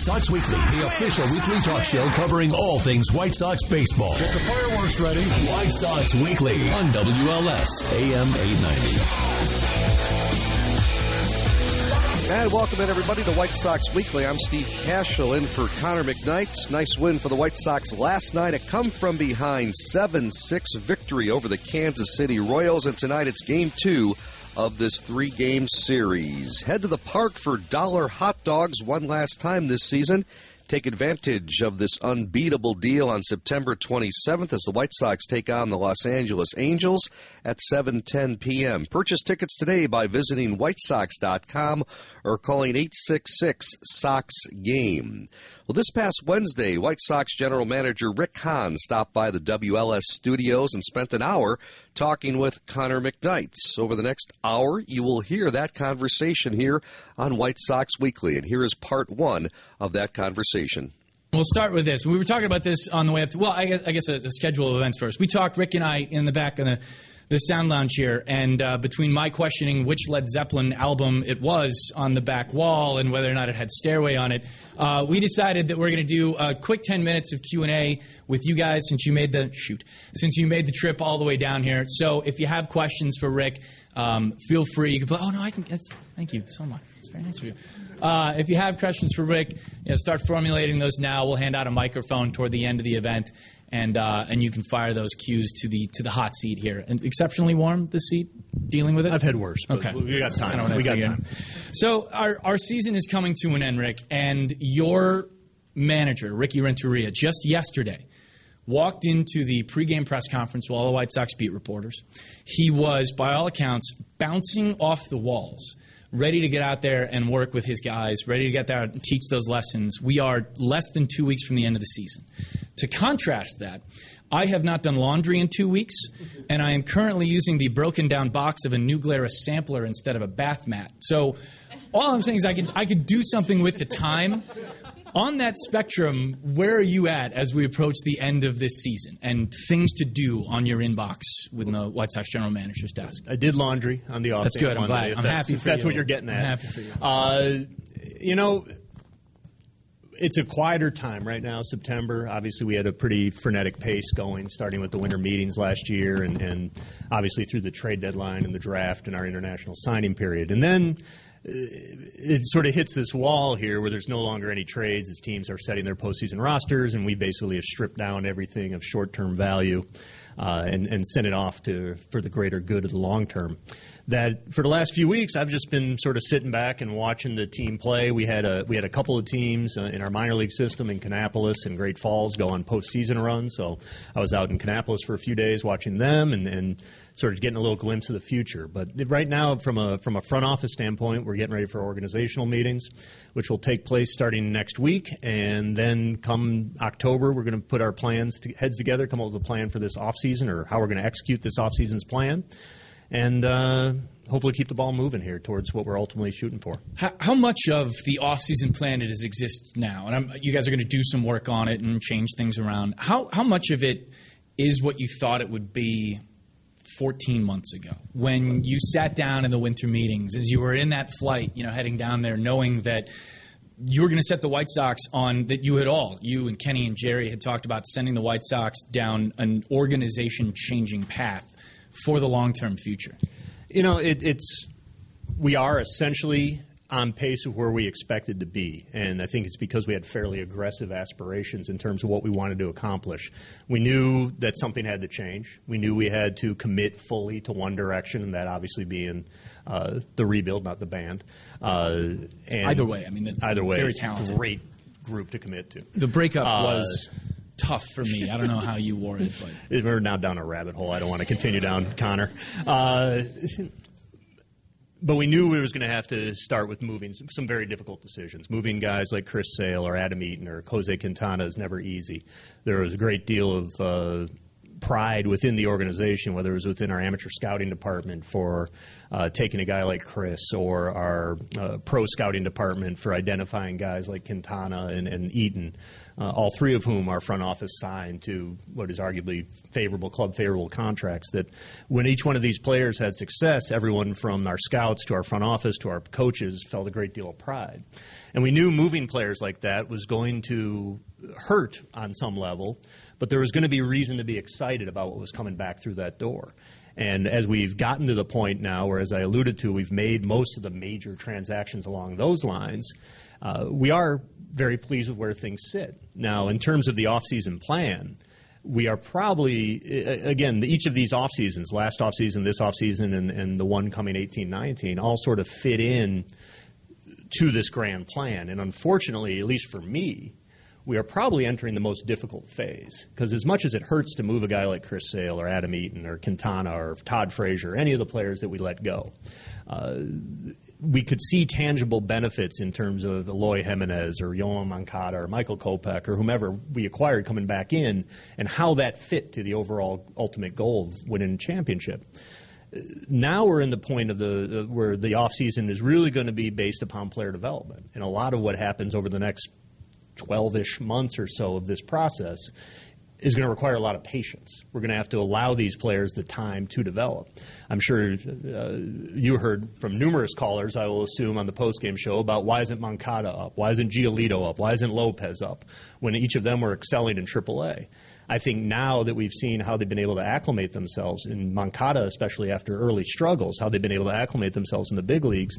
Sox Weekly, the official weekly talk show covering all things White Sox baseball. Get the fireworks ready. White Sox Weekly on WLS AM 890. And welcome in, everybody, to White Sox Weekly. I'm Steve Cashel in for Connor McKnight. Nice win for the White Sox last night. A come from behind 7 6 victory over the Kansas City Royals. And tonight it's game two of this three game series. Head to the park for dollar hot dogs one last time this season. Take advantage of this unbeatable deal on September 27th as the White Sox take on the Los Angeles Angels at 7:10 p.m. Purchase tickets today by visiting whitesox.com or calling 866 Sox Game. Well, this past Wednesday, White Sox general manager Rick Hahn stopped by the WLS studios and spent an hour talking with Connor McKnight. Over the next hour, you will hear that conversation here on White Sox Weekly. And here is part one of that conversation. We'll start with this. We were talking about this on the way up to, well, I guess, I guess uh, a, a schedule of events first. We talked, Rick and I, in the back of the the Sound Lounge here, and uh, between my questioning which Led Zeppelin album it was on the back wall and whether or not it had Stairway on it, uh, we decided that we're going to do a quick 10 minutes of Q&A with you guys since you made the shoot since you made the trip all the way down here. So if you have questions for Rick, um, feel free. You can put, oh no, I can. Thank you so much. It's very nice of you. Uh, if you have questions for Rick, you know, start formulating those now. We'll hand out a microphone toward the end of the event, and uh, and you can fire those cues to the to the hot seat here. And exceptionally warm the seat dealing with it. I've had worse. Okay, we got time. We got time. So our our season is coming to an end, Rick, and your manager Ricky Renteria just yesterday walked into the pregame press conference with all the White Sox beat reporters. He was, by all accounts, bouncing off the walls ready to get out there and work with his guys, ready to get there and teach those lessons. We are less than two weeks from the end of the season. To contrast that, I have not done laundry in two weeks, and I am currently using the broken down box of a New Glarus sampler instead of a bath mat. So all I'm saying is I could I could do something with the time on that spectrum, where are you at as we approach the end of this season and things to do on your inbox with the White Sox general manager's desk? I did laundry on the off. That's good. I'm glad. I'm happy for that's you. what you're getting at. I'm happy for you. Uh, you know, it's a quieter time right now, September. Obviously, we had a pretty frenetic pace going, starting with the winter meetings last year, and, and obviously through the trade deadline and the draft and our international signing period. And then it sort of hits this wall here where there's no longer any trades as teams are setting their postseason rosters, and we basically have stripped down everything of short-term value uh, and, and sent it off to for the greater good of the long term. That for the last few weeks, I've just been sort of sitting back and watching the team play. We had a we had a couple of teams uh, in our minor league system in Kannapolis and Great Falls go on postseason runs. So I was out in Kannapolis for a few days watching them and, and sort of getting a little glimpse of the future. But right now, from a from a front office standpoint, we're getting ready for organizational meetings, which will take place starting next week, and then come October, we're going to put our plans to, heads together, come up with a plan for this off season or how we're going to execute this off season's plan, and. Uh, hopefully, keep the ball moving here towards what we're ultimately shooting for. How, how much of the off-season plan it is exists now, and I'm, you guys are going to do some work on it and change things around. How how much of it is what you thought it would be 14 months ago when you sat down in the winter meetings as you were in that flight, you know, heading down there, knowing that you were going to set the White Sox on that you had all, you and Kenny and Jerry had talked about sending the White Sox down an organization changing path for the long term future? You know, it, it's we are essentially on pace of where we expected to be. And I think it's because we had fairly aggressive aspirations in terms of what we wanted to accomplish. We knew that something had to change. We knew we had to commit fully to one direction, and that obviously being uh, the rebuild, not the band. Uh, either way, I mean, either way, very talented. Great group to commit to. The breakup uh, was tough for me. I don't know how you wore it, but we're now down a rabbit hole. I don't want to continue down, Connor. Uh, but we knew we was going to have to start with moving some, very difficult decisions. Moving guys like Chris Sale or Adam Eaton or Jose Quintana is never easy. There was a great deal of uh, pride within the organization, whether it was within our amateur scouting department for uh, taking a guy like Chris or our uh, pro scouting department for identifying guys like Quintana and, and Eaton, uh, all three of whom our front office signed to what is arguably favorable, club favorable contracts. That when each one of these players had success, everyone from our scouts to our front office to our coaches felt a great deal of pride. And we knew moving players like that was going to hurt on some level, but there was going to be reason to be excited about what was coming back through that door. And as we've gotten to the point now where, as I alluded to, we've made most of the major transactions along those lines, uh, we are very pleased with where things sit. Now, in terms of the offseason plan, we are probably, again, each of these off seasons, last off season, this off season, and, and the one coming 18 19, all sort of fit in to this grand plan. And unfortunately, at least for me, we are probably entering the most difficult phase because as much as it hurts to move a guy like Chris Sale or Adam Eaton or Quintana or Todd Frazier, any of the players that we let go, uh, we could see tangible benefits in terms of Eloy Jimenez or Yoan Moncada or Michael Kopech or whomever we acquired coming back in and how that fit to the overall ultimate goal of winning a championship. Now we're in the point of the where the offseason is really going to be based upon player development. And a lot of what happens over the next 12-ish months or so of this process is going to require a lot of patience. We're going to have to allow these players the time to develop. I'm sure uh, you heard from numerous callers, I will assume, on the postgame show about why isn't Moncada up? Why isn't Giolito up? Why isn't Lopez up? When each of them were excelling in AAA. I think now that we've seen how they've been able to acclimate themselves, in Moncada, especially after early struggles, how they've been able to acclimate themselves in the big leagues,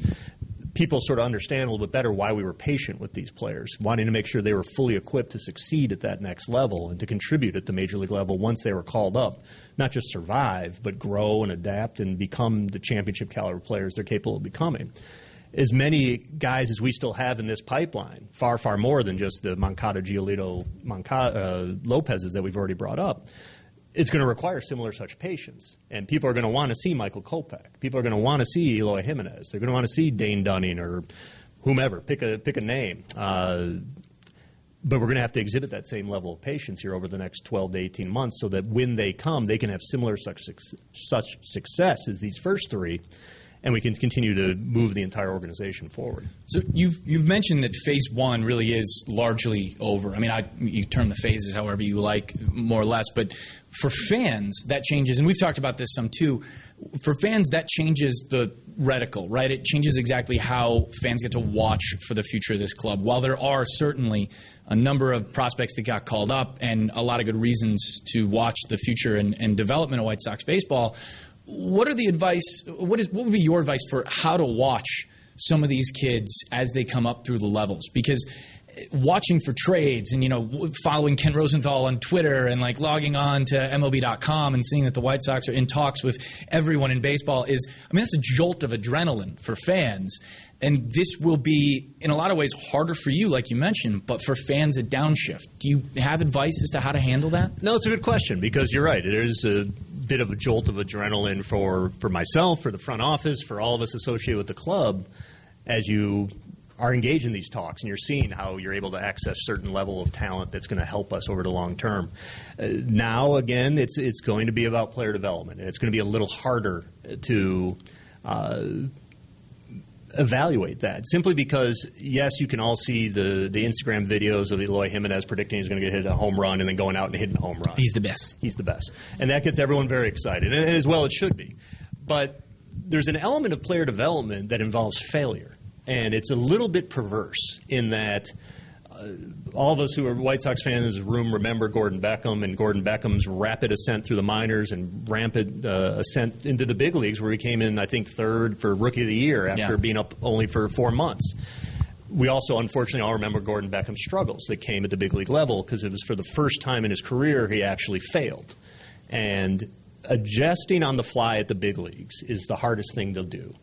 people sort of understand a little bit better why we were patient with these players, wanting to make sure they were fully equipped to succeed at that next level and to contribute at the major league level once they were called up. Not just survive, but grow and adapt and become the championship caliber players they're capable of becoming. As many guys as we still have in this pipeline, far, far more than just the Moncada, Giolito, Moncada, uh, Lopez's that we've already brought up it's going to require similar such patience. And people are going to want to see Michael Kopech. People are going to want to see Eloy Jimenez. They're going to want to see Dane Dunning or whomever. Pick a pick a name. Uh, but we're going to have to exhibit that same level of patience here over the next 12 to 18 months so that when they come, they can have similar such, such success as these first three and we can continue to move the entire organization forward. So you've you've mentioned that phase one really is largely over. I mean, I, you term the phases however you like, more or less. But for fans, that changes, and we've talked about this some too. For fans, that changes the reticle, right? It changes exactly how fans get to watch for the future of this club. While there are certainly a number of prospects that got called up and a lot of good reasons to watch the future and, and development of White Sox baseball, what are the advice? What is what would be your advice for how to watch some of these kids as they come up through the levels? Because watching for trades and you know following Ken Rosenthal on Twitter and like logging on to MLB.com and seeing that the White Sox are in talks with everyone in baseball is I mean that's a jolt of adrenaline for fans. And this will be in a lot of ways harder for you like you mentioned but for fans a downshift. Do you have advice as to how to handle that? No it's a good question because you're right. Is a bit of a jolt of adrenaline for, for myself, for the front office, for all of us associated with the club as you are engaged in these talks and you're seeing how you're able to access certain level of talent that's going to help us over the long term. Uh, now, again, it's it's going to be about player development, and it's going to be a little harder to uh, evaluate that simply because yes, you can all see the the Instagram videos of Eloy Jimenez predicting he's going to get hit a home run and then going out and hitting a home run. He's the best. He's the best, and that gets everyone very excited, and as well it should be. But there's an element of player development that involves failure, and it's a little bit perverse in that uh, all of us who are White Sox fans in this room remember Gordon Beckham and Gordon Beckham's rapid ascent through the minors and rampant uh, ascent into the big leagues, where he came in, I think, third for Rookie of the Year after yeah. being up only for four months. We also, unfortunately, all remember Gordon Beckham's struggles that came at the big league level because it was for the first time in his career he actually failed. And adjusting on the fly at the big leagues is the hardest thing to do.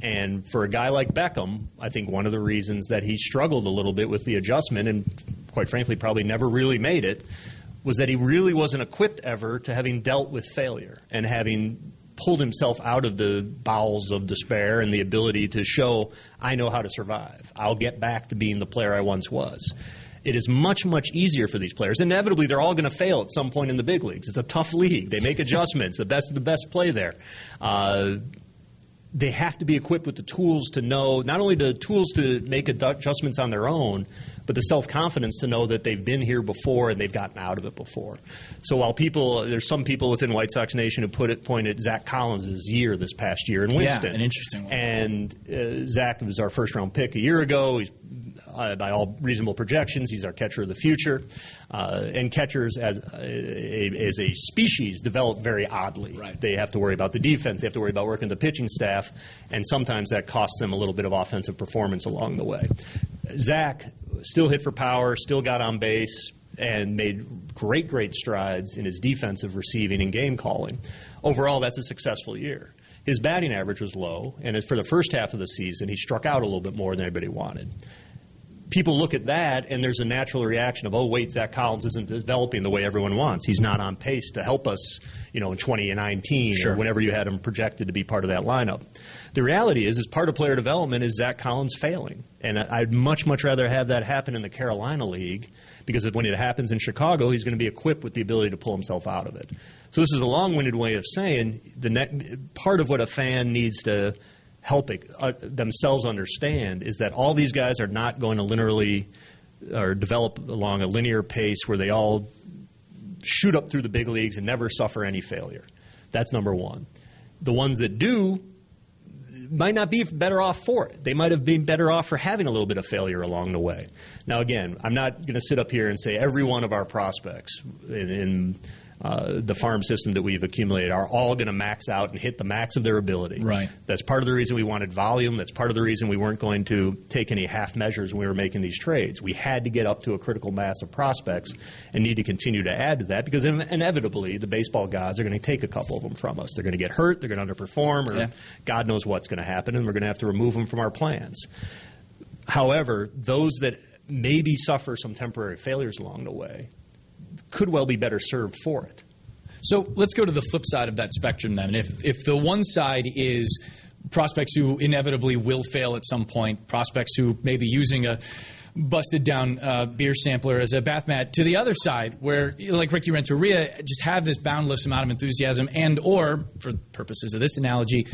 And for a guy like Beckham, I think one of the reasons that he struggled a little bit with the adjustment and, quite frankly, probably never really made it was that he really wasn't equipped ever to having dealt with failure and having pulled himself out of the bowels of despair and the ability to show, I know how to survive. I'll get back to being the player I once was. it is much, much easier for these players. Inevitably, they're all going to fail at some point in the big leagues. It's a tough league. They make adjustments. the best of the best play there. Uh, they have to be equipped with the tools to know not only the tools to make adjustments on their own, but the self confidence to know that they've been here before and they've gotten out of it before. So while people, there's some people within White Sox Nation who put it point at Zach Collins' year this past year in Winston. Yeah, an interesting one. And uh, Zach was our first round pick a year ago. He's uh, by all reasonable projections, he's our catcher of the future. Uh, and catchers, as a, as a species, develop very oddly. Right. They have to worry about the defense. They have to worry about working the pitching staff, and sometimes that costs them a little bit of offensive performance along the way. Zach still hit for power, still got on base, and made great, great strides in his defensive receiving and game calling. Overall, that's a successful year. His batting average was low, and for the first half of the season, he struck out a little bit more than anybody wanted people look at that and there's a natural reaction of, oh, wait, Zach Collins isn't developing the way everyone wants. He's not on pace to help us, you know, in 2019 sure. or whenever you had him projected to be part of that lineup. The reality is, as part of player development, is Zach Collins failing. And I'd much, much rather have that happen in the Carolina League because when it happens in Chicago, he's going to be equipped with the ability to pull himself out of it. So this is a long-winded way of saying the ne- part of what a fan needs to – help it, uh, themselves understand is that all these guys are not going to linearly or develop along a linear pace where they all shoot up through the big leagues and never suffer any failure. That's number one. The ones that do might not be better off for it. They might have been better off for having a little bit of failure along the way. Now, again, I'm not going to sit up here and say every one of our prospects in, in uh, the farm system that we've accumulated are all going to max out and hit the max of their ability. Right. That's part of the reason we wanted volume. That's part of the reason we weren't going to take any half measures when we were making these trades. We had to get up to a critical mass of prospects and need to continue to add to that because inevitably the baseball gods are going to take a couple of them from us. They're going to get hurt, they're going to underperform, or yeah. God knows what's going to happen, and we're going to have to remove them from our plans. However, those that maybe suffer some temporary failures along the way could well be better served for it. So let's go to the flip side of that spectrum then. If if the one side is prospects who inevitably will fail at some point, prospects who may be using a busted down uh, beer sampler as a bath mat to the other side where like ricky renteria just have this boundless amount of enthusiasm and or for purposes of this analogy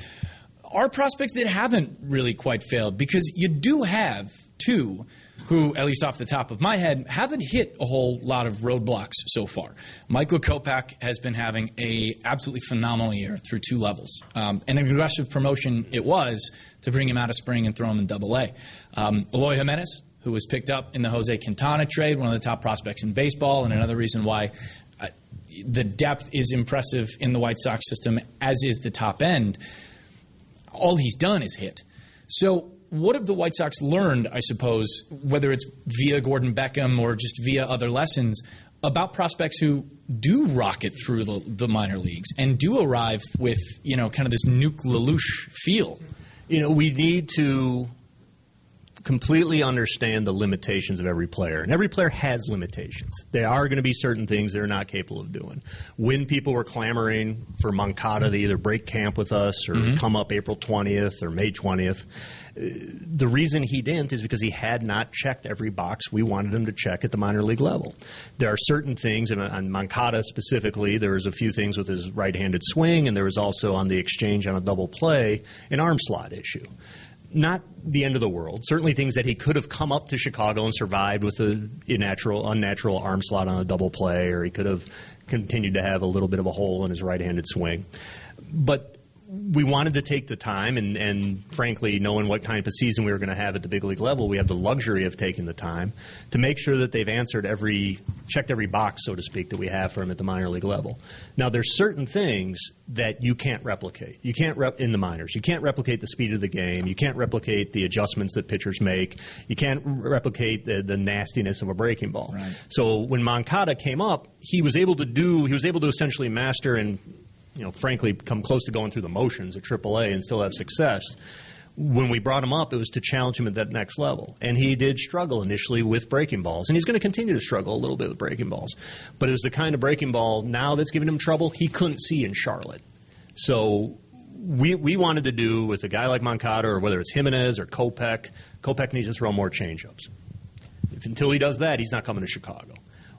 are prospects that haven't really quite failed because you do have two who, at least off the top of my head, haven't hit a whole lot of roadblocks so far. Michael Kopech has been having a absolutely phenomenal year through two levels. Um, and an aggressive promotion it was to bring him out of spring and throw him in double A. Um, Eloy Jimenez, who was picked up in the Jose Quintana trade, one of the top prospects in baseball, and another reason why uh, the depth is impressive in the White Sox system, as is the top end. All he's done is hit. So what have the White Sox learned, I suppose, whether it's via Gordon Beckham or just via other lessons, about prospects who do rocket through the, the minor leagues and do arrive with, you know, kind of this Nuke LaLoosh feel? You know, we need to completely understand the limitations of every player. And every player has limitations. There are going to be certain things they're not capable of doing. When people were clamoring for Moncada to either break camp with us or mm-hmm. come up April 20th or May 20th, uh, the reason he didn't is because he had not checked every box we wanted him to check at the minor league level. There are certain things, and on Moncada specifically, there was a few things with his right-handed swing, and there was also on the exchange on a double play an arm slot issue not the end of the world. Certainly things that he could have come up to Chicago and survived with a natural, unnatural arm slot on a double play, or he could have continued to have a little bit of a hole in his right-handed swing. But we wanted to take the time, and, and frankly, knowing what kind of a season we were going to have at the big league level, we have the luxury of taking the time to make sure that they've answered every, checked every box, so to speak, that we have for them at the minor league level. Now, there's certain things that you can't replicate. You can't rep in the minors. You can't replicate the speed of the game. You can't replicate the adjustments that pitchers make. You can't replicate the, the nastiness of a breaking ball. Right. So when Moncada came up, he was able to do. He was able to essentially master and you know, frankly, come close to going through the motions at AAA and still have success. When we brought him up, it was to challenge him at that next level. And he did struggle initially with breaking balls. And he's going to continue to struggle a little bit with breaking balls. But it was the kind of breaking ball now that's giving him trouble he couldn't see in Charlotte. So we, we wanted to do with a guy like Moncada or whether it's Jimenez or Kopech, Kopech needs to throw more changeups. If, until he does that, he's not coming to Chicago.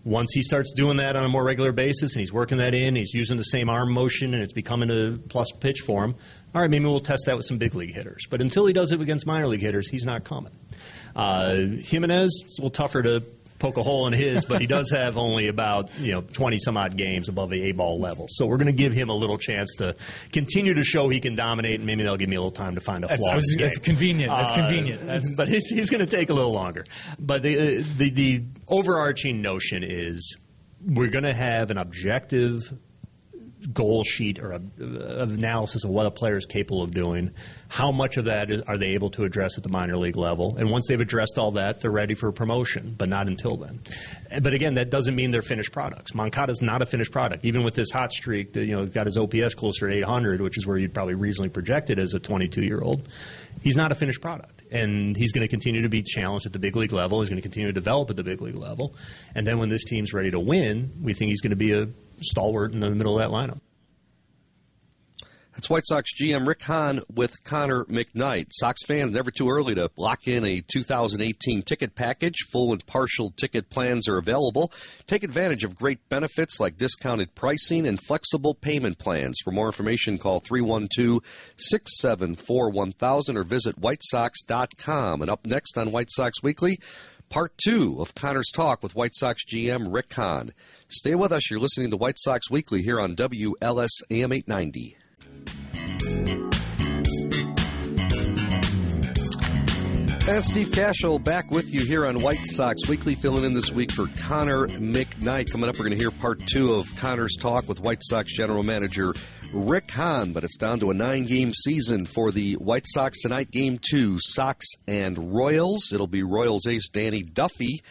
Once he starts doing that on a more regular basis and he's working that in, he's using the same arm motion and it's becoming a plus pitch for him, all right, maybe we'll test that with some big league hitters. But until he does it against minor league hitters, he's not coming. Uh, Jimenez, it's a little tougher to poke a hole in his, but he does have only about you know twenty some odd games above the A ball level. So we're going to give him a little chance to continue to show he can dominate, and maybe they'll give me a little time to find a flaw. That's, that's convenient. That's uh, convenient. That's... But he's, he's going to take a little longer. But the, the the overarching notion is we're going to have an objective goal sheet or a, a, analysis of what a player is capable of doing. How much of that is, are they able to address at the minor league level? And once they've addressed all that, they're ready for promotion, but not until then. But again, that doesn't mean they're finished products. is not a finished product. Even with this hot streak, you know, got his OPS closer to 800, which is where you'd probably reasonably project it as a 22 year old. He's not a finished product and he's going to continue to be challenged at the big league level. He's going to continue to develop at the big league level, and then when this team's ready to win, we think he's going to be a stalwart in the middle of that lineup. That's White Sox GM Rick Hahn with Connor McKnight. Sox fans, never too early to lock in a 2018 ticket package. Full and partial ticket plans are available. Take advantage of great benefits like discounted pricing and flexible payment plans. For more information, call 312 674 1000 or visit whitesox.com. And up next on White Sox Weekly, part two of Connor's talk with White Sox GM Rick Hahn. Stay with us. You're listening to White Sox Weekly here on WLS AM 890. And Steve Cashel back with you here on White Sox Weekly, filling in this week for Connor McKnight. Coming up, we're going to hear part two of Connor's talk with White Sox general manager Rick Hahn, but it's down to a nine game season for the White Sox tonight. Game two, Sox and Royals. It'll be Royals ace Danny Duffy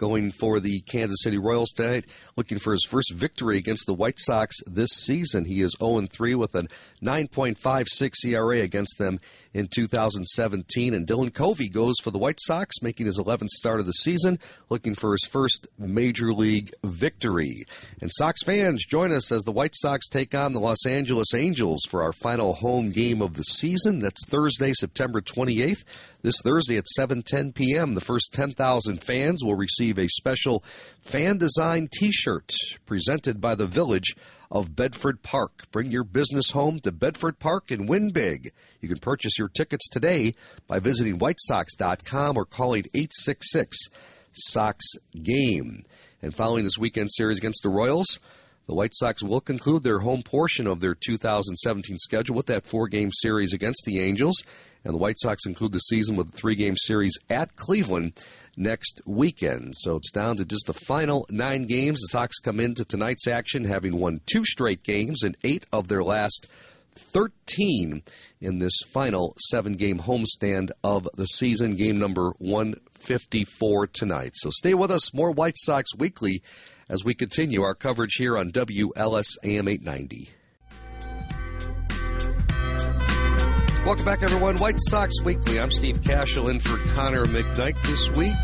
going for the Kansas City Royals tonight, looking for his first victory against the White Sox this season. He is 0 3 with a 9.56 ERA against them in 2017. And Dylan Covey goes for the White Sox, making his 11th start of the season, looking for his first major league victory. And Sox fans, join us as the White Sox take on the Los Angeles Angels for our final home game of the season. That's Thursday, September 28th. This Thursday at 7:10 p.m., the first 10,000 fans will receive a special fan designed T-shirt presented by the Village of Bedford Park. Bring your business home to Bedford Park and win big. You can purchase your tickets today by visiting whitesox.com or calling 866 Sox Game. And following this weekend series against the Royals, the White Sox will conclude their home portion of their 2017 schedule with that four game series against the Angels. And the White Sox conclude the season with a three game series at Cleveland next weekend. So it's down to just the final nine games. The Sox come into tonight's action having won two straight games and eight of their last 13 in this final seven game homestand of the season, game number 154 tonight. So stay with us. More White Sox Weekly as we continue our coverage here on WLS AM 890. Welcome back, everyone. White Sox Weekly. I'm Steve Cashel in for Connor McKnight this week.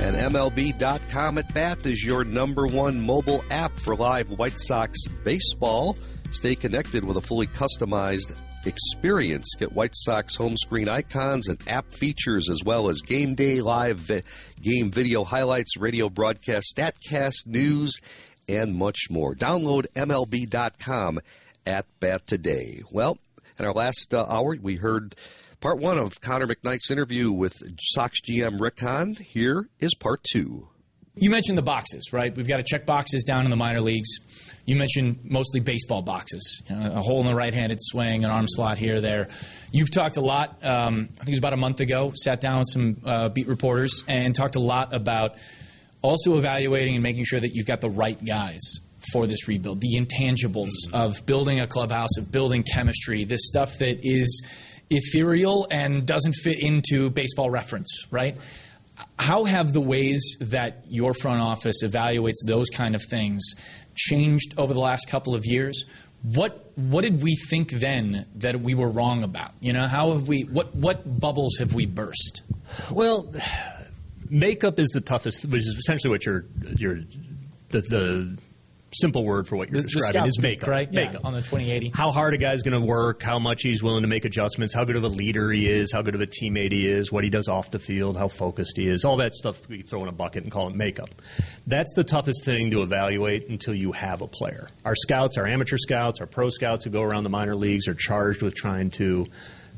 And MLB.com at Bat is your number one mobile app for live White Sox baseball. Stay connected with a fully customized experience. Get White Sox home screen icons and app features as well as game day live vi- game video highlights, radio broadcast, statcast, news, and much more. Download MLB.com at bat today. Well, in our last uh, hour, we heard part one of Connor McKnight's interview with Sox GM Rick Hahn. Here is part two. You mentioned the boxes, right? We've got to check boxes down in the minor leagues. You mentioned mostly baseball boxes, you know, a hole in the right-handed swing, an arm slot here, there. You've talked a lot. Um, I think it was about a month ago. Sat down with some uh, beat reporters and talked a lot about also evaluating and making sure that you've got the right guys for this rebuild. The intangibles of building a clubhouse, of building chemistry, this stuff that is ethereal and doesn't fit into baseball reference, right? How have the ways that your front office evaluates those kind of things changed over the last couple of years? What what did we think then that we were wrong about? You know, how have we what what bubbles have we burst? Well, makeup is the toughest, which is essentially what you're you're the, the simple word for what you're The, the describing scouts is make, makeup. right? Makeup. Yeah, on the 2080. how hard a guy's going to work, how much he's willing to make adjustments, how good of a leader he is, how good of a teammate he is, what he does off the field, how focused he is, all that stuff we throw in a bucket and call it makeup. That's the toughest thing to evaluate until you have a player. Our scouts, our amateur scouts, our pro scouts who go around the minor leagues are charged with trying to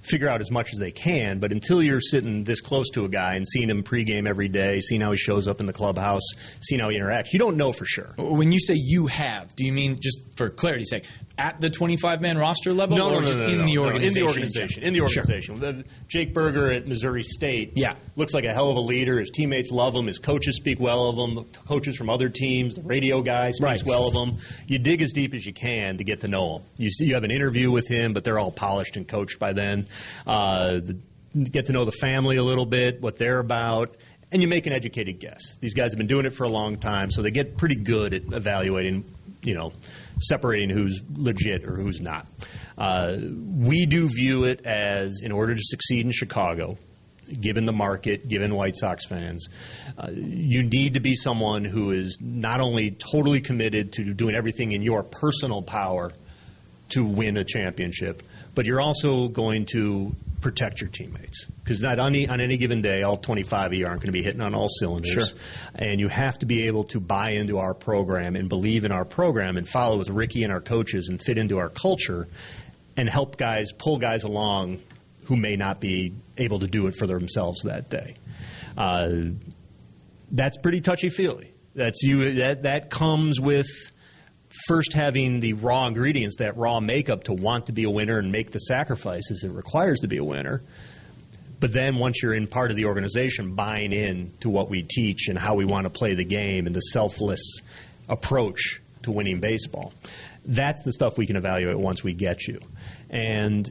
figure out as much as they can, but until you're sitting this close to a guy and seeing him pregame every day, seeing how he shows up in the clubhouse, seeing how he interacts, you don't know for sure. When you say you have, do you mean just for clarity's sake, at the 25 man roster level No, or no, no, just no, in, no, the no, organization? in the organization. In the organization. The- Jake Burger at Missouri State Yeah. looks like a hell of a leader. His teammates love him. His coaches speak well of him. The Coaches from other teams, the radio guy speaks Right. well of him. You dig as deep as you can to get to know him. You, see, you have an interview with him, but they're all polished and coached by then. Uh, the, get to know the family a little bit, what they're about. And you make an educated guess. These guys have been doing it for a long time, so they get pretty good at evaluating, you know, separating who's legit or who's not. Uh, we do view it as, in order to succeed in Chicago, given the market, given White Sox fans, uh, you need to be someone who is not only totally committed to doing everything in your personal power to win a championship, but you're also going to protect your teammates because not on any, on any given day, all 25 of you aren't going to be hitting on all cylinders. Sure. And you have to be able to buy into our program and believe in our program and follow with Ricky and our coaches and fit into our culture and help guys pull guys along who may not be able to do it for themselves that day. Uh, that's pretty touchy feely. That's you. That that comes with first having the raw ingredients, that raw makeup to want to be a winner and make the sacrifices it requires to be a winner. But then once you're in part of the organization, buying in to what we teach and how we want to play the game and the selfless approach to winning baseball, that's the stuff we can evaluate once we get you. And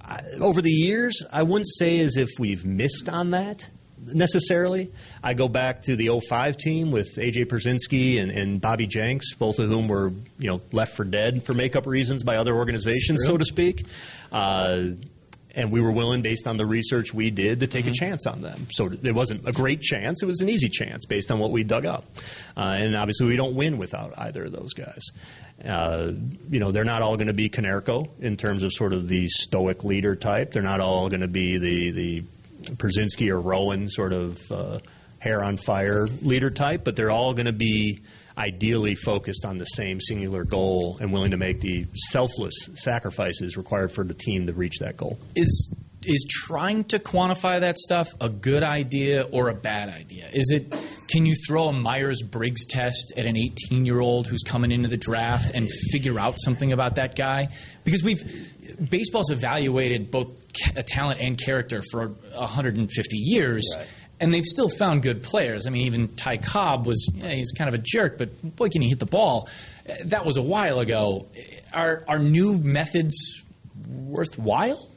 I, over the years, I wouldn't say as if we've missed on that necessarily. I go back to the 05 team with AJ Pierzynski and, and Bobby Jenks, both of whom were you know left for dead for makeup reasons by other organizations, so to speak. Uh, and we were willing, based on the research we did, to take a chance on them. So it wasn't a great chance; it was an easy chance based on what we dug up. Uh, and obviously, we don't win without either of those guys. Uh, you know, they're not all going to be Konerko in terms of sort of the stoic leader type. They're not all going to be the the Pierzynski or Rowand sort of uh, hair on fire leader type, but they're all going to be ideally focused on the same singular goal and willing to make the selfless sacrifices required for the team to reach that goal. Is is trying to quantify that stuff a good idea or a bad idea? Is it can you throw a Myers Briggs test at an 18 year old who's coming into the draft and figure out something about that guy? Because we've baseball's evaluated both ca- talent and character for 150 years. And they've still found good players. I mean, even Ty Cobb was, yeah, he's kind of a jerk, but boy, can he hit the ball. That was a while ago. Are, are new methods worthwhile?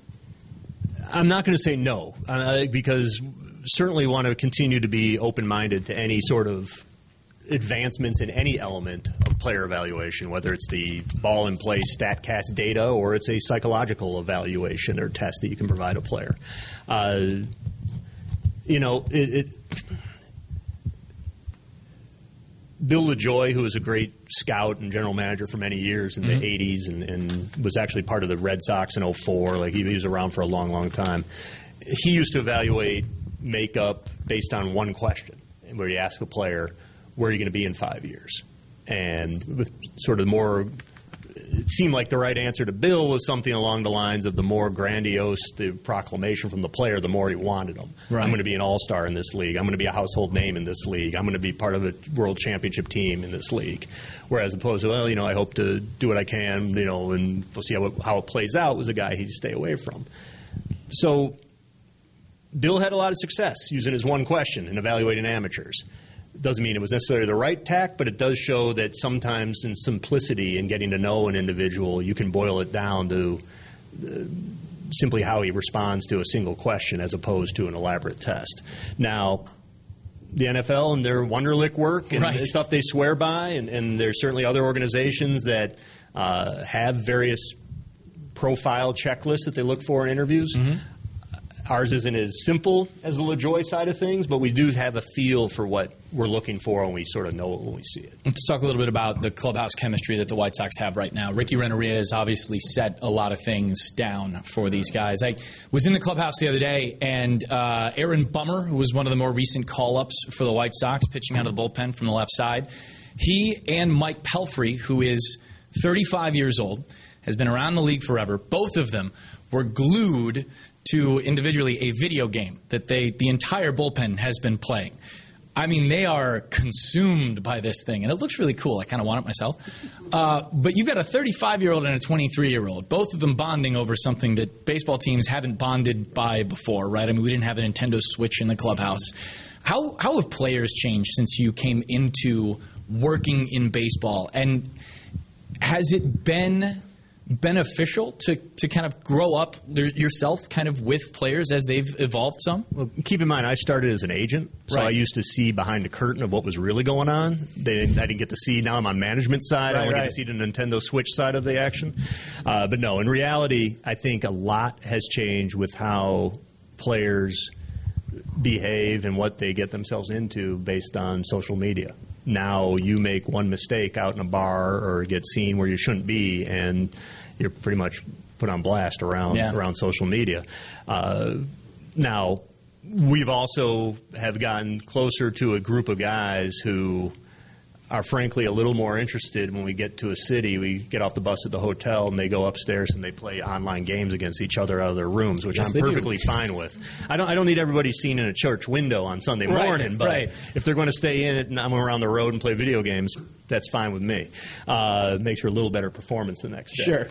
I'm not going to say no uh, because certainly want to continue to be open minded to any sort of advancements in any element of player evaluation, whether it's the ball in play StatCast data or it's a psychological evaluation or test that you can provide a player. Uh, you know, it, it Bill Lajoie, who was a great scout and general manager for many years in the 80s and, and was actually part of the Red Sox in 04, like he, he was around for a long, long time. He used to evaluate makeup based on one question, where you ask a player, where are you going to be in five years? And with sort of more it seemed like the right answer to Bill was something along the lines of the more grandiose the proclamation from the player, the more he wanted him. Right. I'm going to be an all star in this league. I'm going to be a household name in this league. I'm going to be part of a world championship team in this league. Whereas opposed to, well, you know, I hope to do what I can, you know, and we'll see how it, how it plays out was a guy he'd stay away from. So Bill had a lot of success using his one question in evaluating amateurs. Doesn't mean it was necessarily the right tack, but it does show that sometimes in simplicity in getting to know an individual, you can boil it down to uh, simply how he responds to a single question as opposed to an elaborate test. Now, the NFL and their Wonderlic work and Right. the stuff they swear by, and, and there's certainly other organizations that uh, have various profile checklists that they look for in interviews. Ours isn't as simple as the Lajoie side of things, but we do have a feel for what we're looking for, and we sort of know it when we see it. Let's talk a little bit about the clubhouse chemistry that the White Sox have right now. Ricky Renteria has obviously set a lot of things down for these guys. I was in the clubhouse the other day, and uh, Aaron Bummer, who was one of the more recent call ups for the White Sox, pitching out of the bullpen from the left side, he and Mike Pelfrey, who is 35 years old, has been around the league forever, both of them were glued to individually a video game that they the entire bullpen has been playing. I mean, they are consumed by this thing, and it looks really cool. I kind of want it myself. Uh, but you've got a 35 year old and a 23 year old, both of them bonding over something that baseball teams haven't bonded by before, right? I mean, we didn't have a Nintendo Switch in the clubhouse. How, how have players changed since you came into working in baseball? And has it been beneficial to, to kind of grow up yourself kind of with players as they've evolved some? Well, keep in mind, I started as an agent, so right. I used to see behind the curtain of what was really going on. They, I didn't get to see. Now I'm on management side. Right, I only right. get to see the Nintendo Switch side of the action. Uh, but no, in reality, I think a lot has changed with how players behave and what they get themselves into based on social media now you make one mistake out in a bar or get seen where you shouldn't be, and you're pretty much put on blast around yeah. around social media. Uh, now, we've also have gotten closer to a group of guys who are frankly a little more interested when we get to a city. We get off the bus at the hotel and they go upstairs and they play online games against each other out of their rooms, which yes, I'm perfectly do. fine with. I don't I don't need everybody seen in a church window on Sunday right, morning, but right. if they're going to stay in it and I'm around the road and play video games, that's fine with me. Uh, makes for a little better performance the next day. Sure.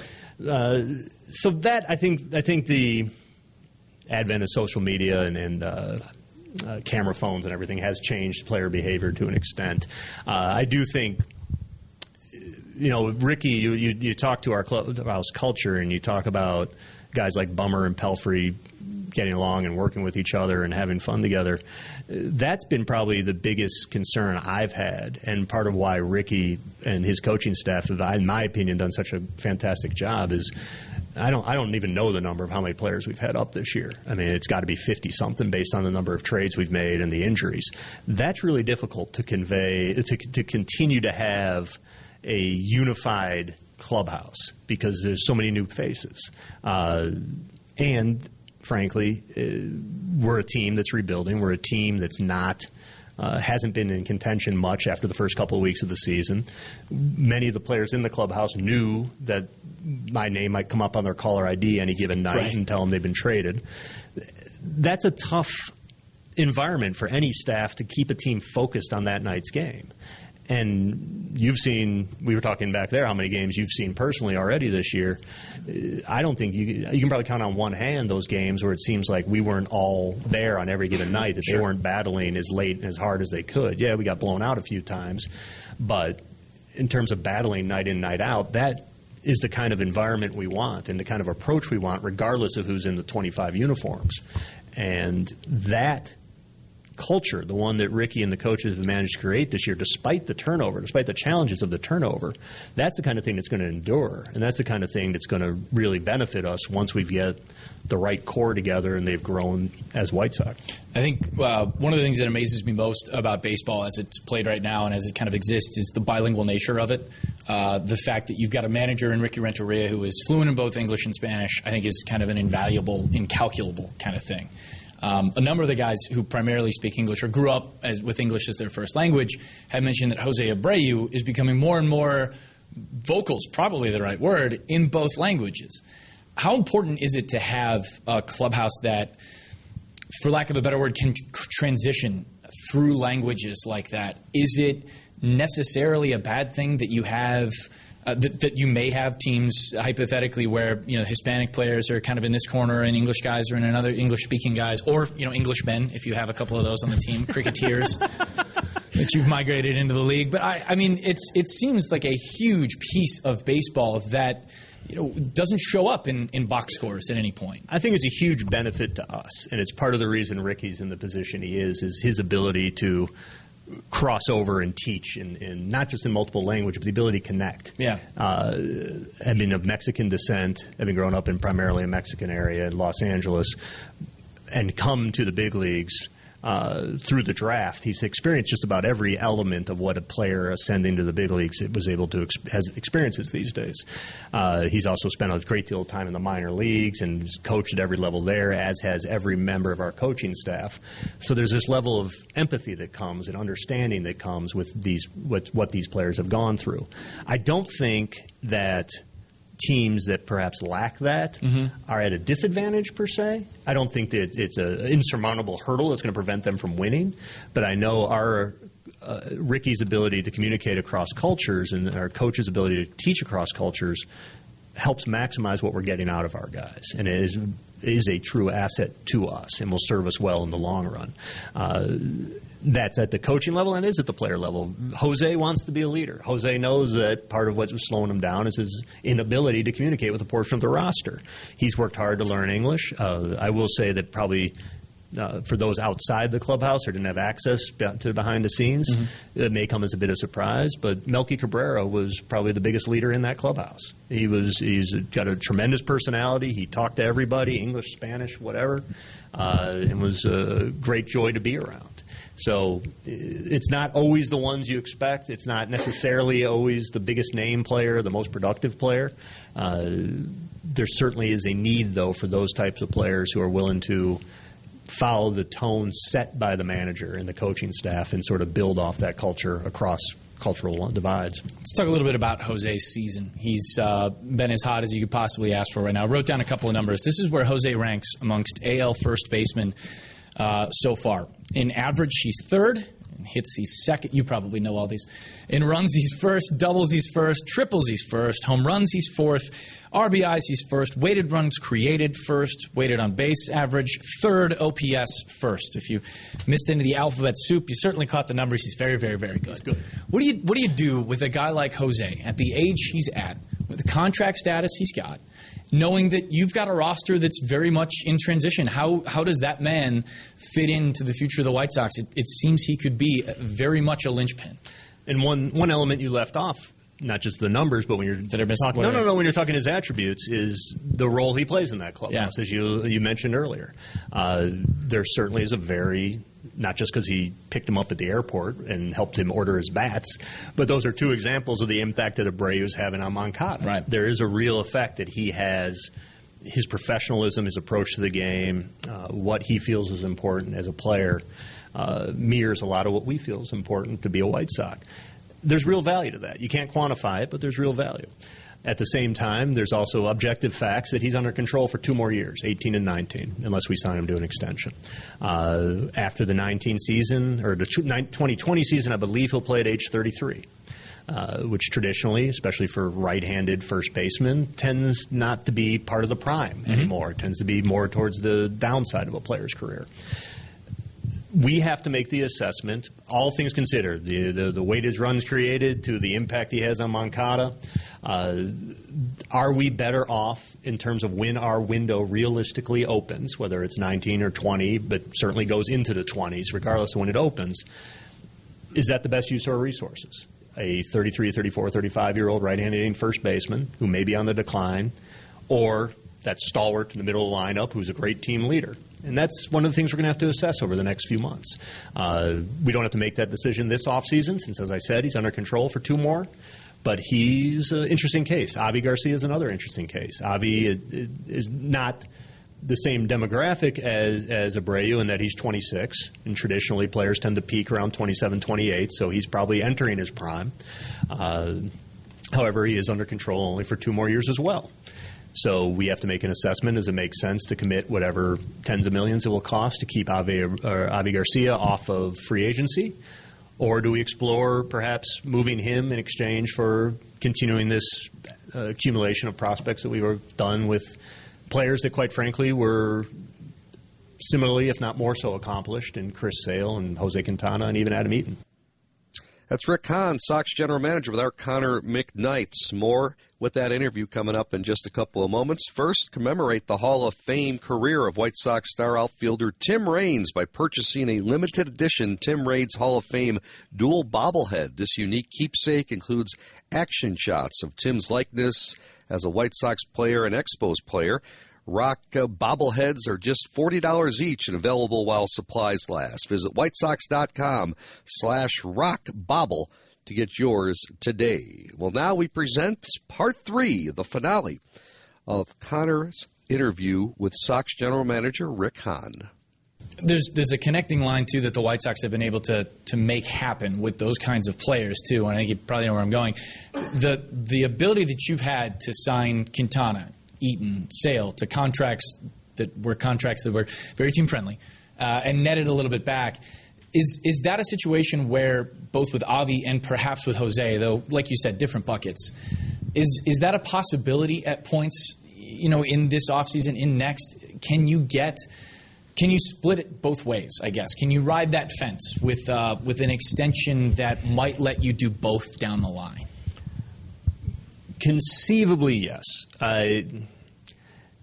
Uh, so that I think I think the advent of social media and, and uh, uh, camera phones and everything has changed player behavior to an extent. Uh, I do think you know, Ricky, you, you, you talk to our clubhouse culture and you talk about guys like Bummer and Pelfrey getting along and working with each other and having fun together. That's been probably the biggest concern I've had, and part of why Ricky and his coaching staff have, in my opinion, done such a fantastic job is I don't I don't even know the number of how many players we've had up this year. I mean, it's got to be 50 something based on the number of trades we've made and the injuries. That's really difficult to convey to to continue to have a unified clubhouse because there's so many new faces. Uh, and frankly, uh, we're a team that's rebuilding. We're a team that's not uh, hasn't been in contention much after the first couple of weeks of the season. Many of the players in the clubhouse knew that my name might come up on their caller ID any given night right. and tell them they've been traded. That's a tough environment for any staff to keep a team focused on that night's game. And you've seen, we were talking back there, how many games you've seen personally already this year. Uh, I don't think you, you can probably count on one hand those games where it seems like we weren't all there on every given night, that sure. they weren't battling as late and as hard as they could. Yeah, we got blown out a few times, but in terms of battling night in, night out, that is the kind of environment we want and the kind of approach we want, regardless of who's in the 25 uniforms. And that culture, the one that Ricky and the coaches have managed to create this year, despite the turnover, despite the challenges of the turnover, that's the kind of thing that's going to endure. And that's the kind of thing that's going to really benefit us once we get the right core together and they've grown as White Sox. I think uh, one of the things that amazes me most about baseball as it's played right now and as it kind of exists is the bilingual nature of it. Uh, the fact that you've got a manager in Ricky Renteria who is fluent in both English and Spanish, I think is kind of an invaluable, incalculable kind of thing. Um, a number of the guys who primarily speak English or grew up as, with English as their first language have mentioned that Jose Abreu is becoming more and more vocals, probably the right word, in both languages. How important is it to have a clubhouse that, for lack of a better word, can transition through languages like that? Is it necessarily a bad thing that you have? Uh, that, that, you may have teams hypothetically where you know Hispanic players are kind of in this corner and English guys are in another English speaking guys, or you know English men if you have a couple of those on the team, cricketers that you've migrated into the league. But I, I mean, it's it seems like a huge piece of baseball that you know, doesn't show up in, in box scores at any point. I think it's a huge benefit to us, and it's part of the reason Ricky's in the position he is, is his ability to cross over and teach in, in, not just in multiple languages, but the ability to connect. Yeah. Uh, having of Mexican descent, having grown up in primarily a Mexican area in Los Angeles, and come to the big leagues uh, through the draft. He's experienced just about every element of what a player ascending to the big leagues was able to ex- has experiences these days. Uh, he's also spent a great deal of time in the minor leagues and coached at every level there, as has every member of our coaching staff. So there's this level of empathy that comes and understanding that comes with these what, what these players have gone through. I don't think that teams that perhaps lack that mm-hmm. are at a disadvantage per se. I don't think that it's an insurmountable hurdle that's going to prevent them from winning, but I know our uh, Ricky's ability to communicate across cultures and our coach's ability to teach across cultures helps maximize what we're getting out of our guys, and it is is a true asset to us and will serve us well in the long run. Uh, that's at the coaching level and is at the player level. Jose wants to be a leader. Jose knows that part of what's slowing him down is his inability to communicate with a portion of the roster. He's worked hard to learn English. Uh, I will say that probably uh, for those outside the clubhouse or didn't have access to behind the scenes, mm-hmm. it may come as a bit of surprise. But Melky Cabrera was probably the biggest leader in that clubhouse. He was he's got a tremendous personality. He talked to everybody, English, Spanish, whatever, uh, and was a great joy to be around. So it's not always the ones you expect. It's not necessarily always the biggest name player, the most productive player. Uh, there certainly is a need, though, for those types of players who are willing to follow the tone set by the manager and the coaching staff and sort of build off that culture across cultural divides. Let's talk a little bit about Jose's season. He's uh, been as hot as you could possibly ask for right now. I wrote down a couple of numbers. This is where Jose ranks amongst AL first basemen uh, so far. In average, he's third. In hits, he's second. You probably know all these. In runs, he's first. Doubles, he's first. Triples, he's first. Home runs, he's fourth. RBIs, he's first. Weighted runs created, first. Weighted on base average, third. OPS, first. If you missed into the alphabet soup, you certainly caught the numbers. He's very, very, very good. good. What do you What do you do with a guy like Jose at the age he's at, with the contract status he's got? Knowing that you've got a roster that's very much in transition. How how does that man fit into the future of the White Sox? It, it seems he could be very much a linchpin. And one one element you left off not just the numbers, but when you're that are talking, no, no, no. When you're talking his attributes, is the role he plays in that clubhouse, yeah. as you you mentioned earlier. Uh, there certainly is a very not just because he picked him up at the airport and helped him order his bats, but those are two examples of the impact that Abreu is having on Moncada. Right. There is a real effect that he has. His professionalism, his approach to the game, uh, what he feels is important as a player, uh, mirrors a lot of what we feel is important to be a White Sox. There's real value to that. You can't quantify it, but there's real value. At the same time, there's also objective facts that he's under control for two more years, 18 and 19, unless we sign him to an extension. Uh, after the 19 season, or the 2020 season, I believe he'll play at age 33. Uh, which traditionally, especially for right-handed first baseman, tends not to be part of the prime mm-hmm. anymore. It tends to be more towards the downside of a player's career we have to make the assessment, all things considered, the, the, the weighted runs created to the impact he has on Moncada. Uh, are we better off in terms of when our window realistically opens, whether it's 19 or 20, but certainly goes into the 20s, regardless of when it opens? Is that the best use of our resources? A 33, 34, 35 year old right handed first baseman who may be on the decline, or that stalwart in the middle of the lineup who's a great team leader? And that's one of the things we're going to have to assess over the next few months. Uh, we don't have to make that decision this offseason, since, as I said, he's under control for two more. But he's an interesting case. Avi Garcia is another interesting case. Avi is, is not the same demographic as, as Abreu in that he's 26, and traditionally players tend to peak around 27, 28, so he's probably entering his prime. Uh, however, he is under control only for two more years as well. So we have to make an assessment. Does it make sense to commit whatever tens of millions it will cost to keep Avi, Avi Garcia off of free agency? Or do we explore perhaps moving him in exchange for continuing this uh, accumulation of prospects that we were done with players that, quite frankly, were similarly, if not more so, accomplished in Chris Sale and Jose Quintana and even Adam Eaton? That's Rick Hahn, Sox general manager, with our Connor McKnights. More with that interview coming up in just a couple of moments. First, commemorate the Hall of Fame career of White Sox star outfielder Tim Raines by purchasing a limited edition Tim Raines Hall of Fame dual bobblehead. This unique keepsake includes action shots of Tim's likeness as a White Sox player and Expos player. Rock uh, bobbleheads are just $40 each and available while supplies last. Visit whitesox.com slash rock bobble to get yours today. Well, now we present part three, the finale of Connor's interview with Sox general manager Rick Hahn. There's there's a connecting line too that the White Sox have been able to to make happen with those kinds of players too, and I think you probably know where I'm going. The the ability that you've had to sign Quintana, Eaton, Sale to contracts that were contracts that were very team friendly, uh, and netted a little bit back. Is is that a situation where both with Avi and perhaps with Jose, though, like you said, different buckets? Is is that a possibility at points? You know, in this offseason, in next, can you get? Can you split it both ways? I guess. Can you ride that fence with uh, with an extension that might let you do both down the line? Conceivably, yes. Uh,